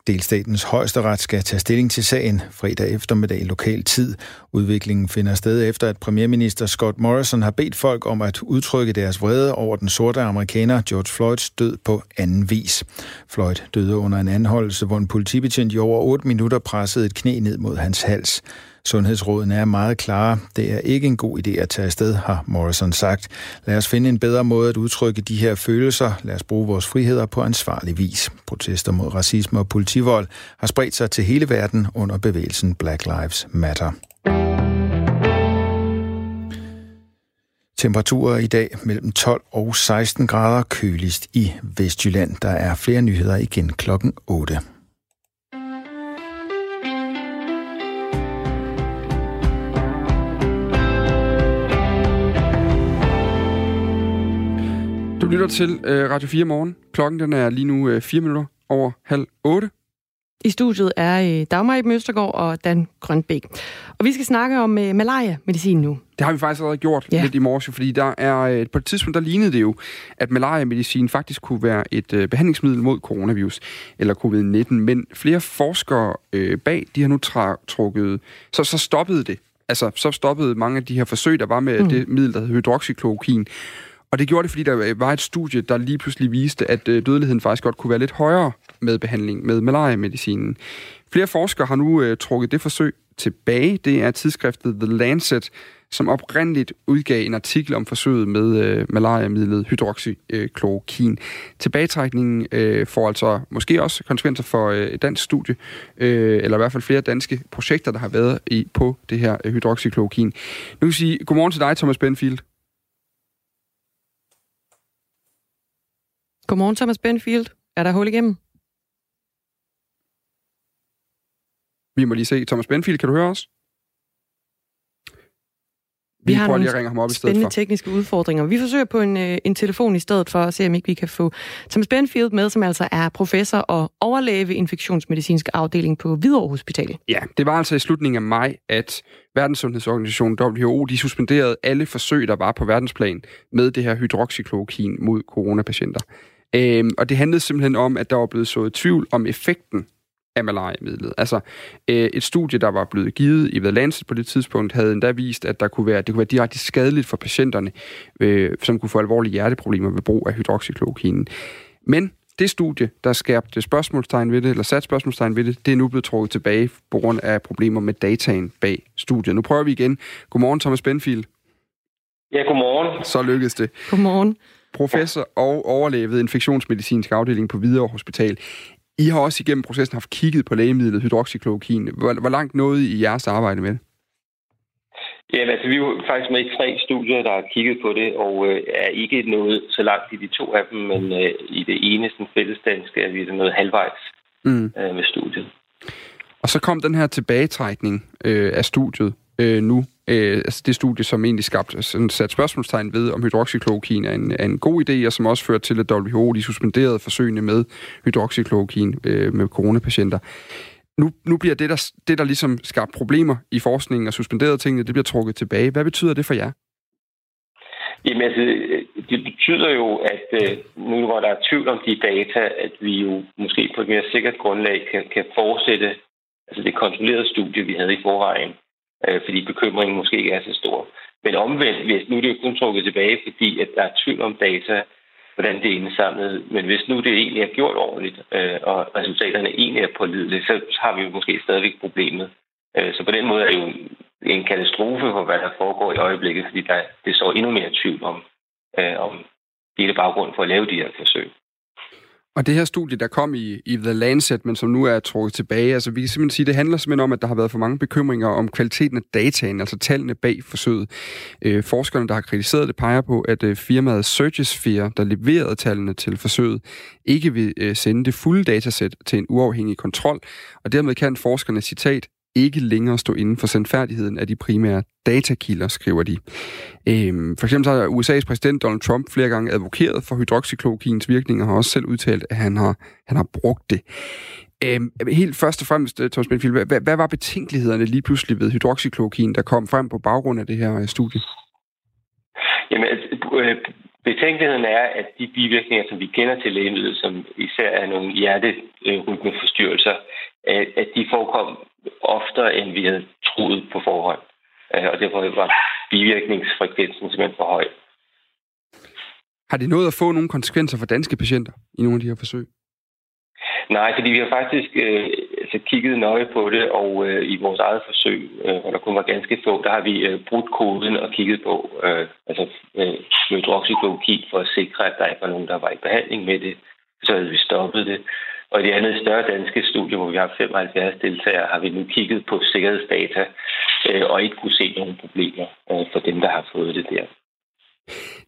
Delstatens højesteret skal tage stilling til sagen fredag eftermiddag lokal tid. Udviklingen finder sted efter, at premierminister Scott Morrison har bedt folk om at udtrykke deres vrede over den sorte amerikaner George Floyds død på anden vis. Floyd døde under en anholdelse, hvor en politibetjent i over 8 minutter pressede et knæ ned mod hans hals. Sundhedsrådene er meget klare. Det er ikke en god idé at tage afsted, har Morrison sagt. Lad os finde en bedre måde at udtrykke de her følelser. Lad os bruge vores friheder på ansvarlig vis. Protester mod racisme og politivold har spredt sig til hele verden under bevægelsen Black Lives Matter. Temperaturer i dag mellem 12 og 16 grader køligst i Vestjylland. Der er flere nyheder igen klokken 8. Du lytter til øh, Radio 4 morgen. Klokken den er lige nu øh, 4 minutter over halv 8. I studiet er øh, Dagmar i Møstergaard og Dan Grønbæk. Og vi skal snakke om øh, malaria-medicin nu. Det har vi faktisk allerede gjort ja. lidt i morges, fordi der er, øh, på et tidspunkt der lignede det jo, at malaria-medicin faktisk kunne være et øh, behandlingsmiddel mod coronavirus, eller covid-19, men flere forskere øh, bag, de har nu tra- trukket, så, så stoppede det. Altså, så stoppede mange af de her forsøg, der var med mm. det middel, der hed hydroxychloroquin. Og det gjorde det, fordi der øh, var et studie, der lige pludselig viste, at øh, dødeligheden faktisk godt kunne være lidt højere med behandling med malariamedicinen. Flere forskere har nu øh, trukket det forsøg tilbage. Det er tidsskriftet The Lancet, som oprindeligt udgav en artikel om forsøget med øh, malariamidlet hydroxychloroquin. Tilbagetrækningen øh, får altså måske også konsekvenser for øh, et dansk studie, øh, eller i hvert fald flere danske projekter, der har været i på det her øh, hydroxychloroquin. Nu kan jeg sige godmorgen til dig, Thomas Benfield. Godmorgen, Thomas Benfield. Er der hul igennem? Vi må lige se. Thomas Benfield, kan du høre os? Vi, vi har nogle lige at ham op i stedet spændende for. tekniske udfordringer. Vi forsøger på en, øh, en telefon i stedet for at se, om ikke vi kan få Thomas Benfield med, som altså er professor og overlæge ved infektionsmedicinsk afdeling på Hvidovre Hospital. Ja, det var altså i slutningen af maj, at Verdenssundhedsorganisationen WHO, de suspenderede alle forsøg, der var på verdensplan med det her hydroxychloroquin mod coronapatienter. Øhm, og det handlede simpelthen om, at der var blevet sået tvivl om effekten af malariamidlet. Altså, øh, et studie, der var blevet givet i The Lancet på det tidspunkt, havde endda vist, at der kunne være, det kunne være direkte skadeligt for patienterne, øh, som kunne få alvorlige hjerteproblemer ved brug af hydroxychloroquinen. Men det studie, der skabte spørgsmålstegn ved det, eller sat spørgsmålstegn ved det, det er nu blevet trukket tilbage på grund af problemer med dataen bag studiet. Nu prøver vi igen. Godmorgen, Thomas Benfield. Ja, godmorgen. Så lykkedes det. Godmorgen. Professor og overlæge ved infektionsmedicinsk afdeling på Hvidovre Hospital. I har også igennem processen haft kigget på lægemidlet hydroxychloroquin. Hvor, hvor langt nåede I jeres arbejde med det? Jamen, altså, vi er jo faktisk med i tre studier, der har kigget på det, og øh, er ikke nået så langt i de to af dem, men øh, i det ene, den fællesdanske, er vi nået halvvejs mm. øh, med studiet. Og så kom den her tilbagetrækning øh, af studiet øh, nu. Øh, altså det studie, som egentlig skabte sådan sat spørgsmålstegn ved, om hydroxychloroquine er en, er en god idé, og som også førte til, at WHO de suspenderede forsøgene med hydroxychloroquine øh, med coronapatienter. Nu, nu bliver det der, det, der ligesom skabte problemer i forskningen og suspenderede tingene, det bliver trukket tilbage. Hvad betyder det for jer? Jamen altså, det betyder jo, at øh, nu hvor der er tvivl om de data, at vi jo måske på et mere sikkert grundlag kan, kan fortsætte altså det kontrollerede studie, vi havde i forvejen øh, fordi bekymringen måske ikke er så stor. Men omvendt, hvis nu det er kun trukket tilbage, fordi at der er tvivl om data, hvordan det er indsamlet, men hvis nu det egentlig er gjort ordentligt, øh, og resultaterne egentlig er pålidelige, så har vi jo måske stadigvæk problemet. Øh, så på den måde er det jo en katastrofe for, hvad der foregår i øjeblikket, fordi der, det så endnu mere tvivl om, øh, om hele baggrunden for at lave de her forsøg. Og det her studie, der kom i, i The Lancet, men som nu er trukket tilbage, altså vi kan simpelthen sige, det handler simpelthen om, at der har været for mange bekymringer om kvaliteten af dataen, altså tallene bag forsøget. Øh, forskerne, der har kritiseret det, peger på, at øh, firmaet Surgisphere, der leverede tallene til forsøget, ikke vil øh, sende det fulde datasæt til en uafhængig kontrol, og dermed kan forskerne, citat, ikke længere stå inden for sandfærdigheden af de primære datakilder, skriver de. Øhm, for eksempel så har USA's præsident Donald Trump flere gange advokeret for hydroxykloroquins virkninger, og har også selv udtalt, at han har, han har brugt det. Øhm, helt først og fremmest, øh, Thomas Benfield, hvad, hvad var betænkelighederne lige pludselig ved hydroxykloroquin, der kom frem på baggrund af det her øh, studie? Jamen, altså, øh, betænkeligheden er, at de bivirkninger, som vi kender til lægemidlet, som især er nogle hjerterytmeforstyrrelser, at de forekom oftere, end vi havde troet på forhånd. Øh, og derfor var bivirkningsfrekvensen simpelthen for høj. Har det nået at få nogle konsekvenser for danske patienter i nogle af de her forsøg? Nej, fordi vi har faktisk øh, altså kigget nøje på det, og øh, i vores eget forsøg, øh, hvor der kun var ganske få, der har vi øh, brudt koden og kigget på øh, altså, øh, hydroxychloroquin for at sikre, at der ikke var nogen, der var i behandling med det. Så havde vi stoppet det. Og i det andet større danske studie, hvor vi har 75 deltagere, har vi nu kigget på sikkerhedsdata øh, og ikke kunne se nogen problemer øh, for dem, der har fået det der.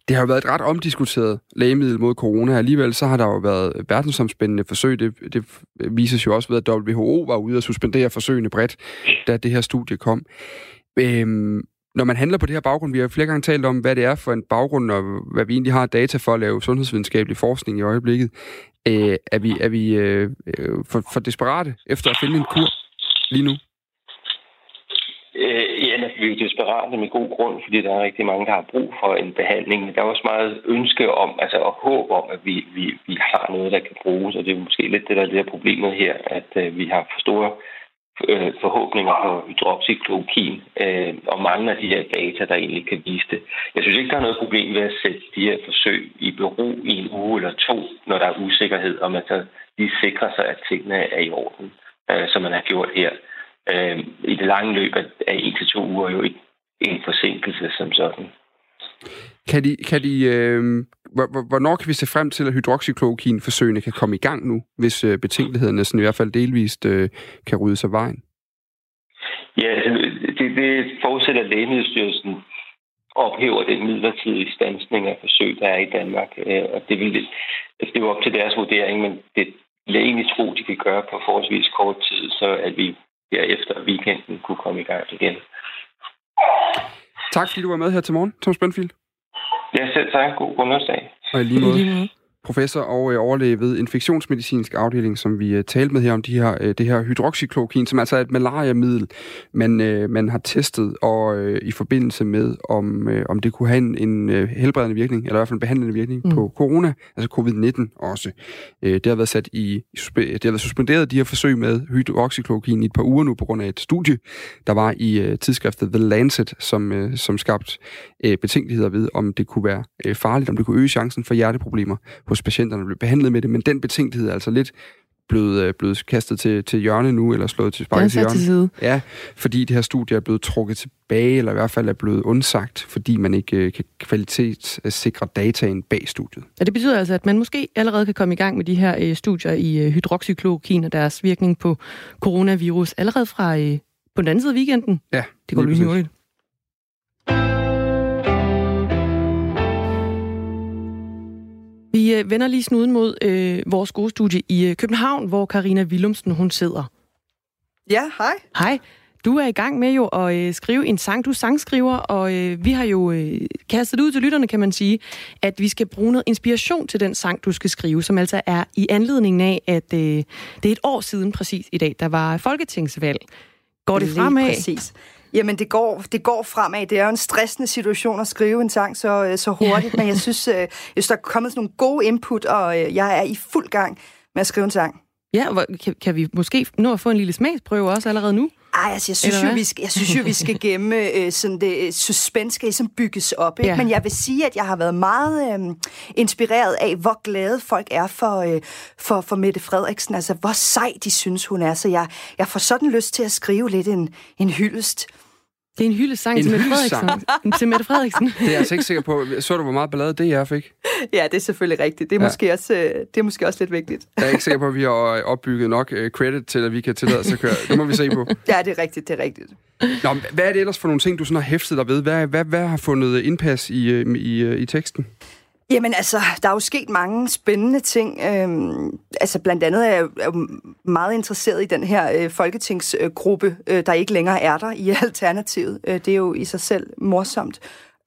Det har jo været et ret omdiskuteret lægemiddel mod corona. Alligevel så har der jo været verdensomspændende forsøg. Det, det vises jo også ved, at WHO var ude og suspendere forsøgene bredt, da det her studie kom. Øhm, når man handler på det her baggrund, vi har flere gange talt om, hvad det er for en baggrund, og hvad vi egentlig har data for at lave sundhedsvidenskabelig forskning i øjeblikket. Øh, er vi, er vi øh, øh, for, for desperate efter at finde en kur lige nu? Øh, ja, vi er jo desperate med god grund, fordi der er rigtig mange, der har brug for en behandling. Der er også meget ønske om, altså og håb om, at vi, vi, vi har noget, der kan bruges. Og det er måske lidt det, der er det her problemet her, at øh, vi har for store øh, forhåbninger på hydroxyklokin øh, og mange af de her data, der egentlig kan vise det. Jeg synes ikke, der er noget problem ved at sætte de her forsøg i bero i en uge eller to, når der er usikkerhed, og man så lige sikrer sig, at tingene er i orden, øh, som man har gjort her. Øh, I det lange løb er en til to uger jo ikke en forsinkelse som sådan. Kan de, kan de, øh, hvornår kan vi se frem til, at hydroxychloroquin-forsøgene kan komme i gang nu, hvis øh, betænkelighederne sådan i hvert fald delvist øh, kan rydde sig vejen? Ja, det, det forudsætter, at Lægemiddelstyrelsen ophæver den midlertidige stansning af forsøg, der er i Danmark. Øh, og det, vil, altså det er jo op til deres vurdering, men det vil egentlig tro, de kan gøre på forholdsvis kort tid, så at vi her efter weekenden kunne komme i gang igen. Tak fordi du var med her til morgen, Thomas Bønfield. Ja, selv tak. God grundlovsdag. Og i lige måde professor og øh, overlæge ved infektionsmedicinsk afdeling, som vi uh, talte med her om de her, uh, det her hydroxychloroquin, som altså er et malariamiddel, man, uh, man har testet og uh, i forbindelse med, om, om det kunne have en, en helbredende virkning, eller i hvert fald en behandlende virkning mm. på corona, altså covid-19 også. Det har været sat i, det har været suspenderet de her forsøg med hydroxychloroquin i et par uger nu på grund af et studie, der var i tidsskriftet The Lancet, som, som skabt uh, betænkeligheder ved, om det kunne være farligt, om det kunne øge chancen for hjerteproblemer hos patienterne blev behandlet med det, men den betænkelighed er altså lidt blevet, øh, blevet kastet til, til hjørne nu, eller slået til sparket til hjørne. Til side. Ja, fordi det her studie er blevet trukket tilbage, eller i hvert fald er blevet undsagt, fordi man ikke øh, kan kvalitetssikre dataen bag studiet. Og det betyder altså, at man måske allerede kan komme i gang med de her øh, studier i øh, hydroxychloroquin og deres virkning på coronavirus allerede fra øh, på den anden side af weekenden. Ja, det går lige Vi øh, vender lige snuden mod øh, vores gode studie i øh, København, hvor Karina Willumsen hun sidder. Ja, hej. Hej. Du er i gang med jo at øh, skrive en sang. Du er sangskriver, og øh, vi har jo øh, kastet ud til lytterne, kan man sige, at vi skal bruge noget inspiration til den sang, du skal skrive, som altså er i anledningen af, at øh, det er et år siden præcis i dag, der var folketingsvalg. Går det fremad? Præcis. Jamen, det går, det går fremad. Det er jo en stressende situation at skrive en sang så, øh, så hurtigt, men jeg synes, øh, jeg synes, der er kommet sådan nogle gode input, og øh, jeg er i fuld gang med at skrive en sang. Ja, kan, kan vi måske nå at få en lille smagsprøve også allerede nu? Ej, altså, jeg synes, jo, vi skal, jeg synes jo, vi skal gemme øh, sådan det suspense skal ligesom bygges op. Ikke? Ja. Men jeg vil sige, at jeg har været meget øh, inspireret af, hvor glade folk er for, øh, for, for Mette Frederiksen. Altså, hvor sej de synes, hun er. Så jeg, jeg får sådan lyst til at skrive lidt en, en hyldest. Det er en hyldesang en til Mette Frederiksen. til Mette Frederiksen. det er jeg altså ikke sikker på. Så du, hvor meget ballade det jeg fik? Ja, det er selvfølgelig rigtigt. Det er, ja. måske, også, øh, det er måske også lidt vigtigt. Jeg er ikke sikker på, at vi har opbygget nok øh, credit til, at vi kan tillade os at køre. Det må vi se på. Ja, det er rigtigt. Det er rigtigt. Nå, hvad er det ellers for nogle ting, du sådan har hæftet dig ved? Hvad, hvad, hvad har fundet indpas i, øh, i, i, i teksten? Jamen altså, der er jo sket mange spændende ting. Øhm, altså blandt andet er jeg jo meget interesseret i den her øh, folketingsgruppe, øh, der ikke længere er der i Alternativet. Øh, det er jo i sig selv morsomt.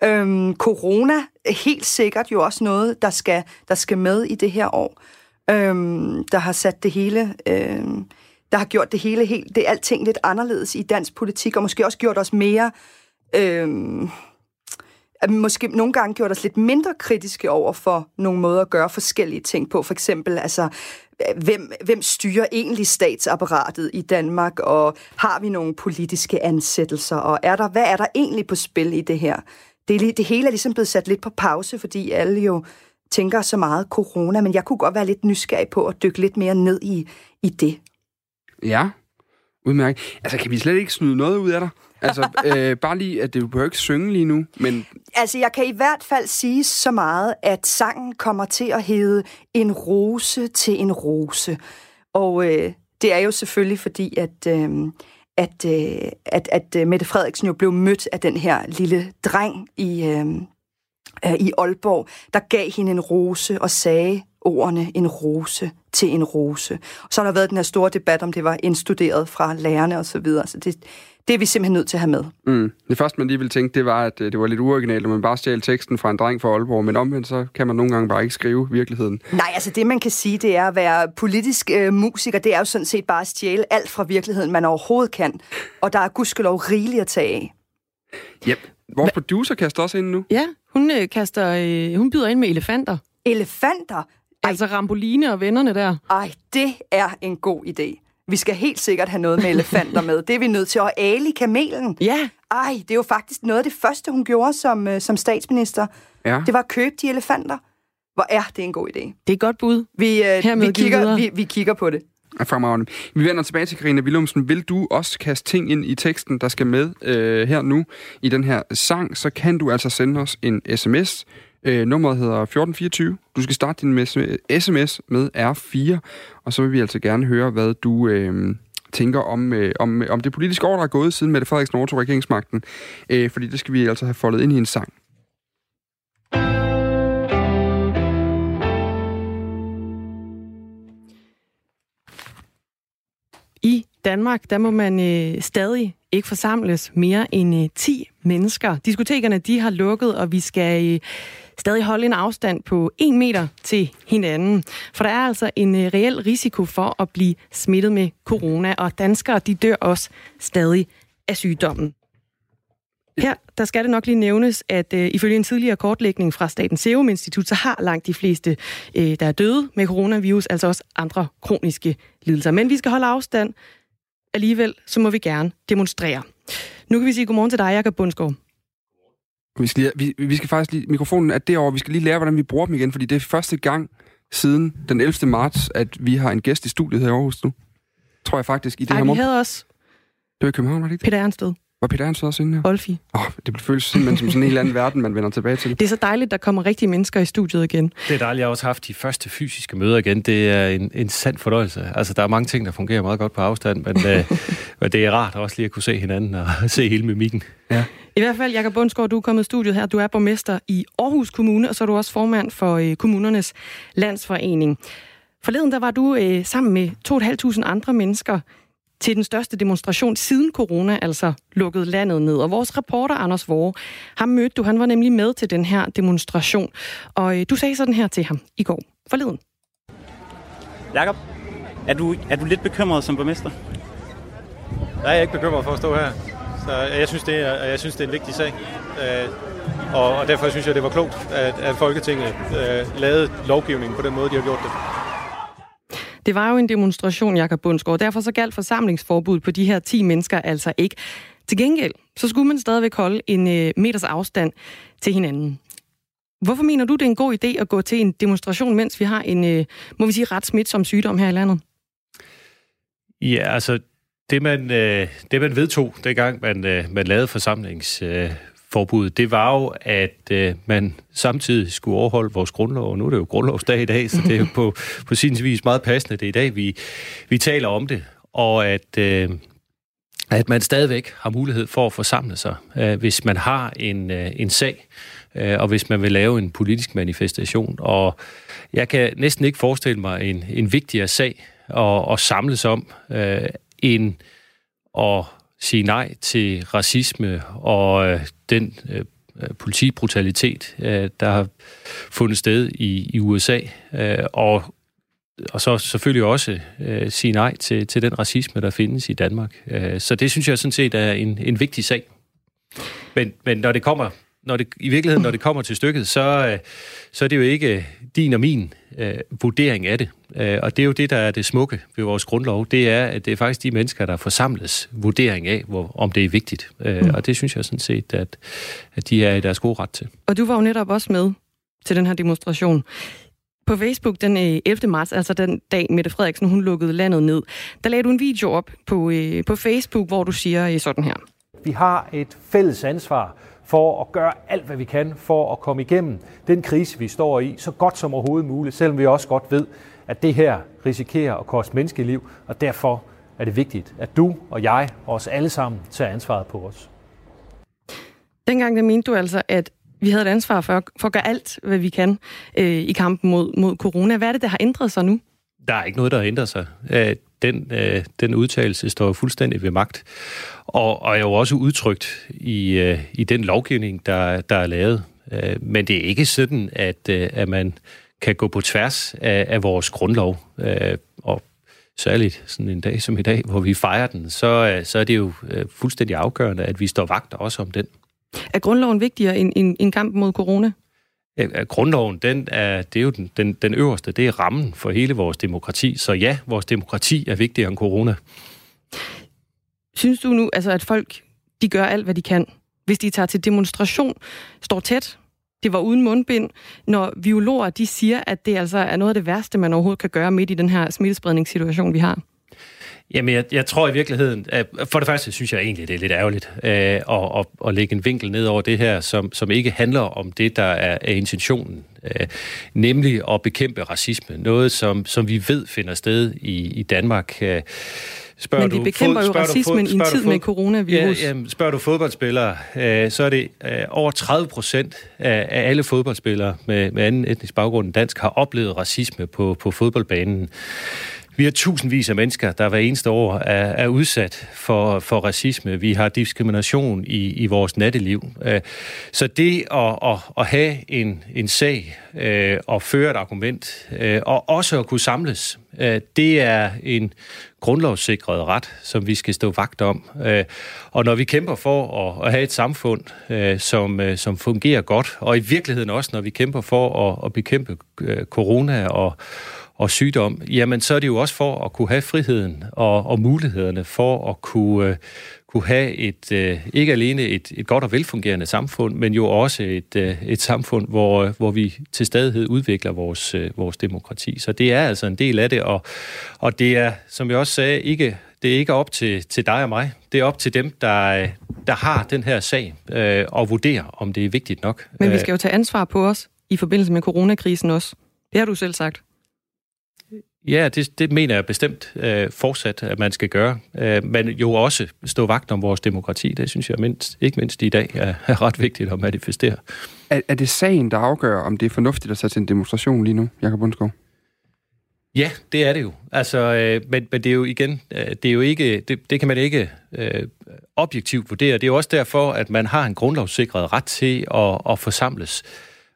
Øhm, corona er helt sikkert jo også noget, der skal, der skal med i det her år. Øhm, der har sat det hele... Øh, der har gjort det hele helt, det er alting lidt anderledes i dansk politik, og måske også gjort os mere... Øh, at måske nogle gange gjort os lidt mindre kritiske over for nogle måder at gøre forskellige ting på. For eksempel, altså, hvem, hvem styrer egentlig statsapparatet i Danmark, og har vi nogle politiske ansættelser, og er der, hvad er der egentlig på spil i det her? Det, det hele er ligesom blevet sat lidt på pause, fordi alle jo tænker så meget corona, men jeg kunne godt være lidt nysgerrig på at dykke lidt mere ned i, i det. Ja, udmærket. Altså, kan vi slet ikke snyde noget ud af dig? Altså, øh, bare lige, at det behøver ikke synge lige nu, men... Altså, jeg kan i hvert fald sige så meget, at sangen kommer til at hedde En rose til en rose. Og øh, det er jo selvfølgelig fordi, at... Øh, at, øh, at, at øh, Mette Frederiksen jo blev mødt af den her lille dreng i, øh, i Aalborg, der gav hende en rose og sagde ordene en rose til en rose. Og så har der været den her store debat, om det var indstuderet fra lærerne osv. Så, videre. så det, det er vi simpelthen nødt til at have med. Mm. Det første, man lige ville tænke, det var, at øh, det var lidt uoriginalt, at man bare stjal teksten fra en dreng fra Aalborg, men omvendt så kan man nogle gange bare ikke skrive virkeligheden. Nej, altså det man kan sige, det er at være politisk øh, musiker, det er jo sådan set bare at stjæle alt fra virkeligheden, man overhovedet kan. Og der er gudskelov rigeligt at tage af. Yep. Vores Hva? producer kaster også ind nu. Ja, hun, øh, kaster, øh, hun byder ind med elefanter. Elefanter? Ej. Altså Ramboline og vennerne der. Ej, det er en god idé. Vi skal helt sikkert have noget med elefanter med. Det er vi nødt til. Og Ali, kamelen. Ja. Ej, det er jo faktisk noget af det første, hun gjorde som, øh, som statsminister. Ja. Det var at købe de elefanter. Hvor er det en god idé. Det er et godt bud. Vi, øh, vi, kigger, vi, vi kigger på det. Fremragende. Vi vender tilbage til Karina Willumsen. Vil du også kaste ting ind i teksten, der skal med øh, her nu i den her sang, så kan du altså sende os en sms. Øh, nummeret hedder 1424. Du skal starte din sms med R4, og så vil vi altså gerne høre, hvad du øh, tænker om, øh, om, om det politiske år, der er gået siden Mette Frederiksen overtog regeringsmagten. Øh, fordi det skal vi altså have foldet ind i en sang. Danmark, der må man øh, stadig ikke forsamles mere end øh, 10 mennesker. Diskotekerne, de har lukket, og vi skal øh, stadig holde en afstand på 1 meter til hinanden. For der er altså en øh, reel risiko for at blive smittet med corona, og danskere, de dør også stadig af sygdommen. Her der skal det nok lige nævnes, at øh, ifølge en tidligere kortlægning fra Statens Serum Institut, så har langt de fleste, øh, der er døde med coronavirus, altså også andre kroniske lidelser. Men vi skal holde afstand. Alligevel, så må vi gerne demonstrere. Nu kan vi sige godmorgen til dig, Jakob Bundsgaard. Vi skal, lige, vi, vi skal faktisk lige, mikrofonen er derovre, vi skal lige lære, hvordan vi bruger dem igen, fordi det er første gang siden den 11. marts, at vi har en gæst i studiet her i Aarhus nu. Tror jeg faktisk, i det Ej, her vi morgen. havde også Det var i København, var det ikke? Peter Ernsted. Var Peter Ernst også inde her? Olfi. Åh, oh, det føles simpelthen som sådan en helt anden verden, man vender tilbage til. Det er så dejligt, der kommer rigtige mennesker i studiet igen. Det er dejligt, jeg har også haft de første fysiske møder igen. Det er en, en sand fornøjelse. Altså, der er mange ting, der fungerer meget godt på afstand, men, øh, men det er rart også lige at kunne se hinanden og se hele mimikken. Ja. I hvert fald, Jakob Bundsgaard, du er kommet i studiet her. Du er borgmester i Aarhus Kommune, og så er du også formand for øh, kommunernes landsforening. Forleden der var du øh, sammen med 2.500 andre mennesker til den største demonstration siden corona, altså lukkede landet ned. Og vores reporter, Anders Vore, ham mødte du. Han var nemlig med til den her demonstration. Og øh, du sagde sådan her til ham i går forleden. Jakob, er du, er du lidt bekymret som borgmester? Nej, jeg er ikke bekymret for at stå her. Så jeg synes, det er, jeg synes, det er en vigtig sag. Øh, og, og derfor synes jeg, det var klogt, at, at Folketinget øh, lavede lovgivningen på den måde, de har gjort det. Det var jo en demonstration, Jakob Bundsgaard. Derfor så galt forsamlingsforbuddet på de her 10 mennesker altså ikke. Til gengæld, så skulle man stadigvæk holde en øh, meters afstand til hinanden. Hvorfor mener du, det er en god idé at gå til en demonstration, mens vi har en, øh, må vi sige, ret smitsom sygdom her i landet? Ja, altså, det man, øh, det man vedtog, dengang man, øh, man lavede øh, forsamlingsforbuddet, det var jo, at øh, man samtidig skulle overholde vores grundlov, og nu er det jo grundlovsdag i dag, så det er jo på, på sin vis meget passende, det er i dag, vi, vi taler om det, og at, øh, at man stadigvæk har mulighed for at forsamle sig, øh, hvis man har en, øh, en sag, øh, og hvis man vil lave en politisk manifestation. Og jeg kan næsten ikke forestille mig en, en vigtigere sag at, at samles om, øh, end at sige nej til racisme og øh, den øh, øh, politibrutalitet, øh, der har fundet sted i, i USA, øh, og og så selvfølgelig også øh, sige nej til, til den racisme, der findes i Danmark. Øh, så det synes jeg sådan set er en, en vigtig sag. Men, men når det kommer, når det, i virkeligheden, når det kommer til stykket, så, øh, så er det jo ikke din og min øh, vurdering af det. Øh, og det er jo det, der er det smukke ved vores grundlov. Det er, at det er faktisk de mennesker, der forsamles vurdering af, hvor, om det er vigtigt. Øh, Og det synes jeg sådan set, at, at de er i deres gode ret til. Og du var jo netop også med til den her demonstration. På Facebook den 11. marts, altså den dag Mette Frederiksen hun lukkede landet ned, der lagde du en video op på, på Facebook, hvor du siger sådan her. Vi har et fælles ansvar for at gøre alt, hvad vi kan for at komme igennem den krise, vi står i, så godt som overhovedet muligt, selvom vi også godt ved, at det her risikerer at koste menneskeliv, og derfor er det vigtigt, at du og jeg og os alle sammen tager ansvaret på os. Dengang der mente du altså, at vi havde et ansvar for, for at gøre alt, hvad vi kan øh, i kampen mod, mod corona. Hvad er det, der har ændret sig nu? Der er ikke noget, der har ændret sig. Den, øh, den udtalelse står fuldstændig ved magt, og, og er jo også udtrykt i, øh, i den lovgivning, der, der er lavet. Øh, men det er ikke sådan, at, øh, at man kan gå på tværs af, af vores grundlov. Øh, og særligt sådan en dag som i dag, hvor vi fejrer den, så, øh, så er det jo øh, fuldstændig afgørende, at vi står vagt også om den. Er grundloven vigtigere end, end, end kampen mod corona? Grundloven, den er, det er jo den, den, den øverste, det er rammen for hele vores demokrati. Så ja, vores demokrati er vigtigere end corona. Synes du nu, altså, at folk de gør alt, hvad de kan? Hvis de tager til demonstration, står tæt, det var uden mundbind, når biologer de siger, at det altså er noget af det værste, man overhovedet kan gøre midt i den her smittespredningssituation, vi har? Jamen, jeg, jeg tror i virkeligheden, for det første synes jeg egentlig, det er lidt ærgerligt øh, at, at, at lægge en vinkel ned over det her, som, som ikke handler om det, der er, er intentionen, øh, nemlig at bekæmpe racisme. Noget, som, som vi ved finder sted i, i Danmark. Øh, Spørger Men vi bekæmper fod, jo racismen i en tid med coronavirus. Ja, jamen, spørger du fodboldspillere, øh, så er det øh, over 30 procent af, af alle fodboldspillere med, med anden etnisk baggrund end dansk har oplevet racisme på, på fodboldbanen. Vi har tusindvis af mennesker, der hver eneste år er, er udsat for, for racisme. Vi har diskrimination i, i vores natteliv. Øh, så det at, at, at have en, en sag øh, og føre et argument, øh, og også at kunne samles, det er en grundlovssikret ret, som vi skal stå vagt om. Og når vi kæmper for at, at have et samfund, som, som fungerer godt, og i virkeligheden også, når vi kæmper for at, at bekæmpe corona og og sygdom, jamen så er det jo også for at kunne have friheden og, og mulighederne for at kunne, uh, kunne have et, uh, ikke alene et, et godt og velfungerende samfund, men jo også et, uh, et samfund, hvor, hvor vi til stadighed udvikler vores, uh, vores demokrati. Så det er altså en del af det, og, og det er, som jeg også sagde, ikke det er ikke op til, til dig og mig. Det er op til dem, der, der har den her sag, øh, og vurdere, om det er vigtigt nok. Men vi skal jo tage ansvar på os i forbindelse med coronakrisen også. Det har du selv sagt. Ja, det, det mener jeg bestemt øh, fortsat, at man skal gøre. Øh, men jo også stå vagt om vores demokrati. Det synes jeg mindst, ikke mindst i dag er, er ret vigtigt at manifestere. Er, er det sagen, der afgør, om det er fornuftigt at sætte en demonstration lige nu, Jakob Bundsgaard? Ja, det er det jo. Altså, øh, men, men det er jo igen, øh, det er jo ikke, det, det kan man ikke øh, objektivt vurdere. Det er jo også derfor, at man har en grundlovssikret ret til at, at forsamles.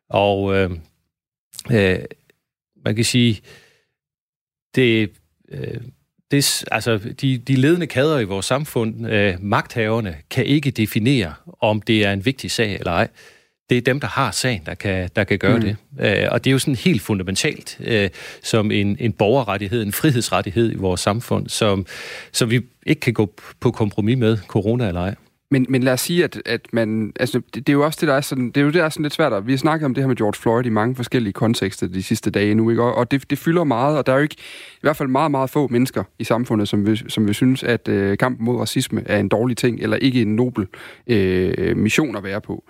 Og øh, øh, man kan sige, det, øh, det, altså, de, de ledende kader i vores samfund, øh, magthaverne, kan ikke definere, om det er en vigtig sag eller ej. Det er dem, der har sagen, der kan, der kan gøre mm. det. Øh, og det er jo sådan helt fundamentalt øh, som en, en borgerrettighed, en frihedsrettighed i vores samfund, som, som vi ikke kan gå på kompromis med, corona eller ej. Men, men lad os sige, at, at man... Altså, det, det, er jo også det, der er sådan... Det er jo det, der er sådan lidt svært. At, vi har snakket om det her med George Floyd i mange forskellige kontekster de sidste dage nu, ikke? Og, og det, det fylder meget, og der er jo ikke... I hvert fald meget, meget få mennesker i samfundet, som vil, som vil synes, at øh, kampen mod racisme er en dårlig ting, eller ikke en nobel øh, mission at være på.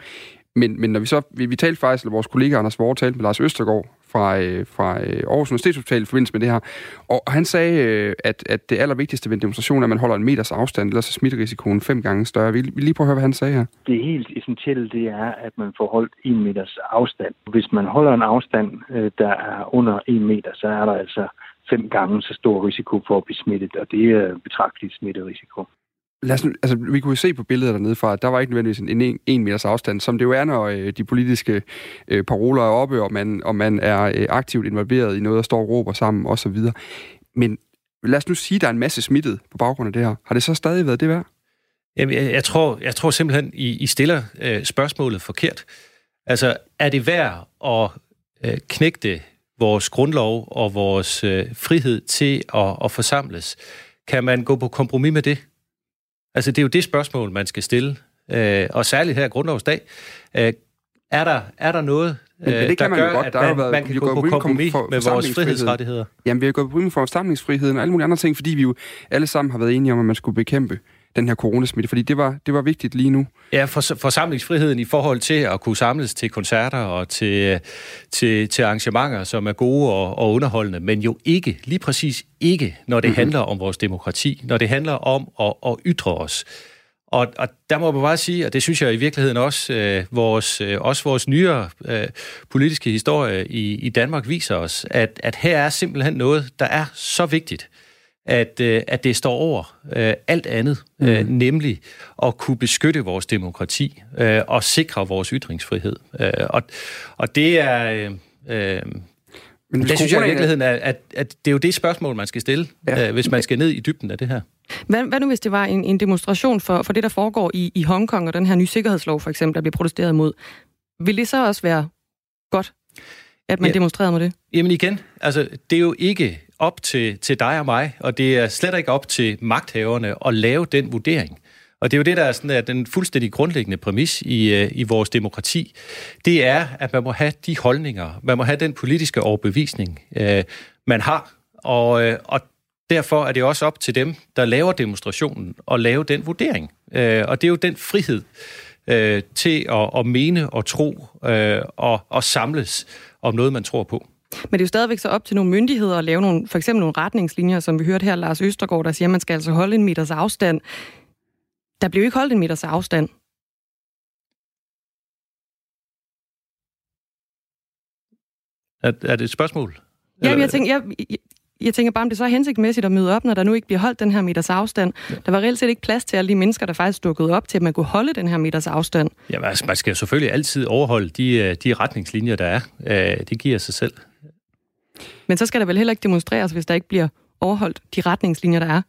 Men, men når vi så... Vi, vi talte faktisk, eller vores kollega Anders Vore talte med Lars Østergaard fra, øh, fra øh, Aarhus Universitetshospital i forbindelse med det her. Og han sagde, øh, at, at det allervigtigste ved en demonstration er, at man holder en meters afstand, ellers er smitterisikoen fem gange større. Vi vi lige prøve at høre, hvad han sagde her. Det helt essentielle, det er, at man får holdt en meters afstand. Hvis man holder en afstand, øh, der er under en meter, så er der altså fem gange så stor risiko for at blive smittet, og det er betragteligt smitterisiko lad os, altså, vi kunne jo se på billedet dernede fra, at der var ikke nødvendigvis en, en, en meters afstand, som det jo er, når øh, de politiske øh, paroler er oppe, og man, og man er øh, aktivt involveret i noget, der står og råber sammen osv. Men lad os nu sige, at der er en masse smittet på baggrund af det her. Har det så stadig været det værd? Jamen, jeg, jeg, tror, jeg tror simpelthen, I, I stiller øh, spørgsmålet forkert. Altså, er det værd at øh, knægte vores grundlov og vores øh, frihed til at, at forsamles? Kan man gå på kompromis med det? Altså, det er jo det spørgsmål, man skal stille. Øh, og særligt her grundlovsdag. Øh, er, der, er der noget, men, men det øh, kan man gør, jo godt. Der man, været, man kan gå på kompromis for, med vores frihedsrettigheder? Jamen, vi har gået på kompromis for forsamlingsfriheden og alle mulige andre ting, fordi vi jo alle sammen har været enige om, at man skulle bekæmpe den her coronasmitte, fordi det var, det var vigtigt lige nu. Ja, for, forsamlingsfriheden i forhold til at kunne samles til koncerter og til, til, til arrangementer, som er gode og, og underholdende, men jo ikke, lige præcis ikke, når det mm-hmm. handler om vores demokrati, når det handler om at, at ytre os. Og, og der må man bare sige, og det synes jeg i virkeligheden også, øh, vores, øh, også vores nyere øh, politiske historie i, i Danmark viser os, at, at her er simpelthen noget, der er så vigtigt, at, øh, at det står over øh, alt andet, øh, mm. nemlig at kunne beskytte vores demokrati øh, og sikre vores ytringsfrihed. Øh, og, og det er... Øh, øh, men det synes jeg i virkeligheden, at, at, at det er jo det spørgsmål, man skal stille, ja. øh, hvis man skal ned i dybden af det her. Hvad, hvad nu, hvis det var en, en demonstration for, for det, der foregår i, i Hongkong, og den her nye sikkerhedslov for eksempel, der bliver protesteret mod? Vil det så også være godt, at man ja. demonstrerede mod det? Jamen igen, altså det er jo ikke op til, til dig og mig, og det er slet ikke op til magthaverne at lave den vurdering. Og det er jo det, der er sådan, at den fuldstændig grundlæggende præmis i, øh, i vores demokrati. Det er, at man må have de holdninger, man må have den politiske overbevisning, øh, man har. Og, øh, og derfor er det også op til dem, der laver demonstrationen, at lave den vurdering. Øh, og det er jo den frihed øh, til at, at mene og tro øh, og, og samles om noget, man tror på. Men det er jo stadigvæk så op til nogle myndigheder at lave nogle, for eksempel nogle retningslinjer, som vi hørte her, Lars Østergaard, der siger, at man skal altså holde en meters afstand. Der jo ikke holdt en meters afstand. Er, er det et spørgsmål? Ja, jeg tænker, jeg, jeg, tænker bare, om det så er hensigtsmæssigt at møde op, når der nu ikke bliver holdt den her meters afstand. Ja. Der var reelt set ikke plads til alle de mennesker, der faktisk dukkede op til, at man kunne holde den her meters afstand. Ja, man skal jo selvfølgelig altid overholde de, øh, de retningslinjer, der er. Øh, det giver sig selv. Men så skal der vel heller ikke demonstreres, hvis der ikke bliver overholdt de retningslinjer, der er?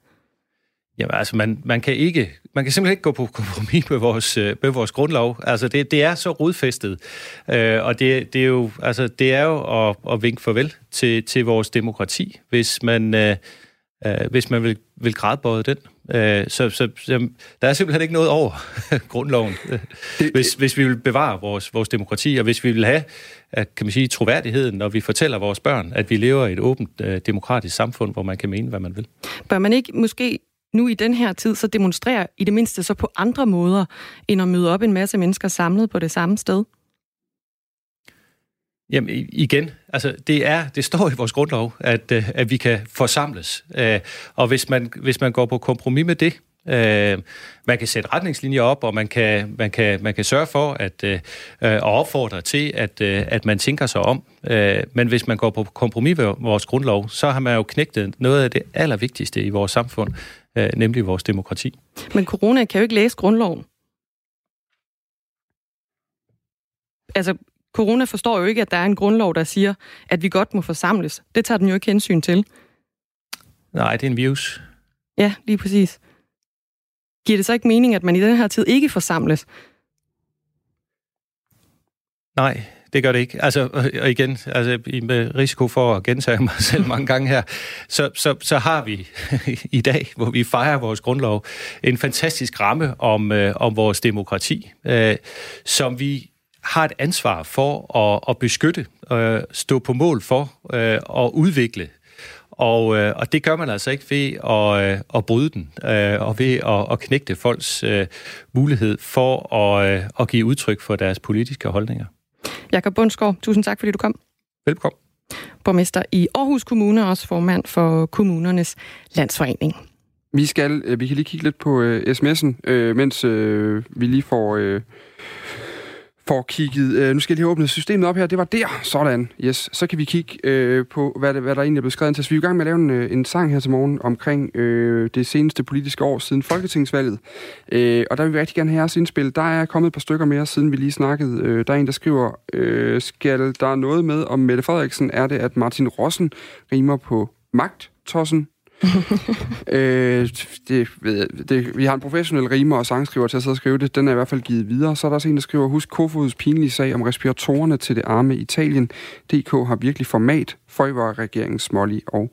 Jamen altså, man, man, kan ikke, man kan simpelthen ikke gå på kompromis med vores, øh, med vores grundlov. Altså, det, det er så rodfæstet, øh, og det, det, er jo, altså, det er jo at, at vinke farvel til, til vores demokrati, hvis man, øh, øh, hvis man vil, vil grædbøje den. Øh, så, så, så der er simpelthen ikke noget over grundloven, det, hvis, hvis vi vil bevare vores, vores demokrati, og hvis vi vil have at, kan man sige, troværdigheden, når vi fortæller vores børn, at vi lever i et åbent øh, demokratisk samfund, hvor man kan mene, hvad man vil. Bør man ikke måske nu i den her tid, så demonstrere i det mindste så på andre måder, end at møde op en masse mennesker samlet på det samme sted? Jamen igen, altså det er det står i vores grundlov, at, øh, at vi kan forsamles. Øh, og hvis man, hvis man går på kompromis med det, Øh, man kan sætte retningslinjer op, og man kan, man kan, man kan sørge for at øh, og opfordre til, at, øh, at man tænker sig om. Øh, men hvis man går på kompromis med vores grundlov, så har man jo knægtet noget af det allervigtigste i vores samfund, øh, nemlig vores demokrati. Men corona kan jo ikke læse grundloven. Altså, corona forstår jo ikke, at der er en grundlov, der siger, at vi godt må forsamles. Det tager den jo ikke hensyn til. Nej, det er en virus. Ja, lige præcis. Giver det så ikke mening, at man i den her tid ikke forsamles? Nej, det gør det ikke. Altså, og igen, altså, med risiko for at gentage mig selv mange gange her, så, så, så har vi i dag, hvor vi fejrer vores grundlov, en fantastisk ramme om, øh, om vores demokrati, øh, som vi har et ansvar for at, at beskytte, øh, stå på mål for øh, og udvikle og, øh, og det gør man altså ikke ved at, øh, at bryde den, øh, og ved at, at knægte folks øh, mulighed for at, øh, at give udtryk for deres politiske holdninger. Jakob Bundsgaard, tusind tak, fordi du kom. Velkommen. Borgmester i Aarhus Kommune, også formand for Kommunernes Landsforening. Vi skal, øh, vi kan lige kigge lidt på øh, sms'en, øh, mens øh, vi lige får... Øh, får kigget... Øh, nu skal jeg lige åbne systemet op her. Det var der. Sådan. Yes. Så kan vi kigge øh, på, hvad, det, hvad der egentlig er blevet skrevet til. Så vi er i gang med at lave en, øh, en sang her til morgen omkring øh, det seneste politiske år siden Folketingsvalget. Øh, og der vil vi rigtig gerne have jeres indspil. Der er kommet et par stykker mere, siden vi lige snakkede. Øh, der er en, der skriver, øh, skal der noget med om Mette Frederiksen? Er det, at Martin Rossen rimer på magt, tossen, øh, det, det, vi har en professionel rimer og sangskriver til at sidde og skrive det. Den er i hvert fald givet videre. Så er der også en, der skriver, husk Kofods pinlige sag om respiratorerne til det arme Italien. DK har virkelig format. For var regeringen smålig og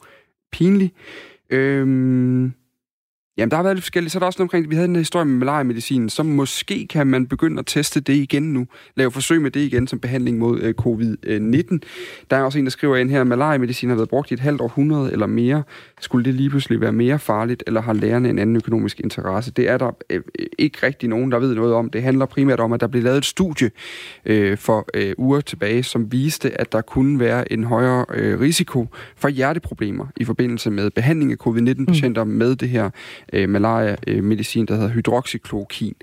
pinlig. Øh, Jamen, der har været lidt forskelligt. Så er der også noget omkring, vi havde en historie med malaria-medicinen, så måske kan man begynde at teste det igen nu. Lave forsøg med det igen som behandling mod øh, covid-19. Der er også en, der skriver ind her, at malaria-medicin har været brugt i et halvt århundrede eller mere. Skulle det lige pludselig være mere farligt, eller har lærerne en anden økonomisk interesse? Det er der øh, ikke rigtig nogen, der ved noget om. Det handler primært om, at der blev lavet et studie øh, for øh, uger tilbage, som viste, at der kunne være en højere øh, risiko for hjerteproblemer i forbindelse med behandling af covid-19-patienter mm. med det her øh, malaria-medicin, der hedder hydroxychloroquin.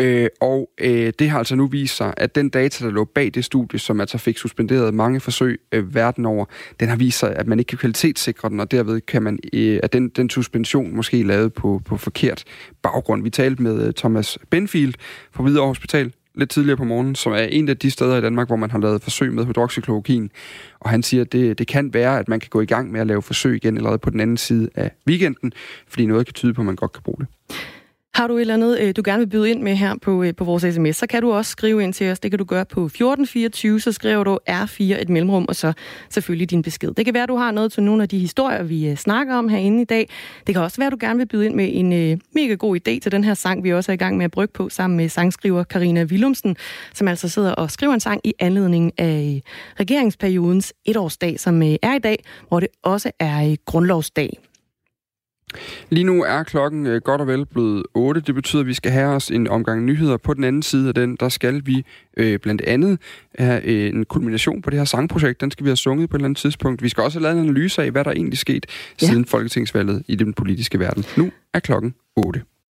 Øh, og øh, det har altså nu vist sig, at den data, der lå bag det studie, som altså fik suspenderet mange forsøg øh, verden over, den har vist sig, at man ikke kan kvalitetssikre den, og derved kan man, øh, at den, den suspension måske lavet på, på forkert baggrund. Vi talte med øh, Thomas Benfield fra Hvidovre Hospital lidt tidligere på morgenen, som er en af de steder i Danmark, hvor man har lavet forsøg med hydroxychloroquin. Og han siger, at det, det kan være, at man kan gå i gang med at lave forsøg igen allerede på den anden side af weekenden, fordi noget kan tyde på, at man godt kan bruge det. Har du et eller andet, øh, du gerne vil byde ind med her på, øh, på vores sms, så kan du også skrive ind til os. Det kan du gøre på 1424, så skriver du R4 et mellemrum, og så selvfølgelig din besked. Det kan være, du har noget til nogle af de historier, vi øh, snakker om herinde i dag. Det kan også være, du gerne vil byde ind med en øh, mega god idé til den her sang, vi også er i gang med at brygge på, sammen med sangskriver Karina Willumsen, som altså sidder og skriver en sang i anledning af regeringsperiodens etårsdag, som øh, er i dag, hvor det også er øh, grundlovsdag. Lige nu er klokken øh, godt og vel blevet 8. Det betyder, at vi skal have os en omgang nyheder. På den anden side af den, der skal vi øh, blandt andet have øh, en kulmination på det her sangprojekt. Den skal vi have sunget på et eller andet tidspunkt. Vi skal også have lavet en analyse af, hvad der egentlig sket ja. siden folketingsvalget i den politiske verden. Nu er klokken 8.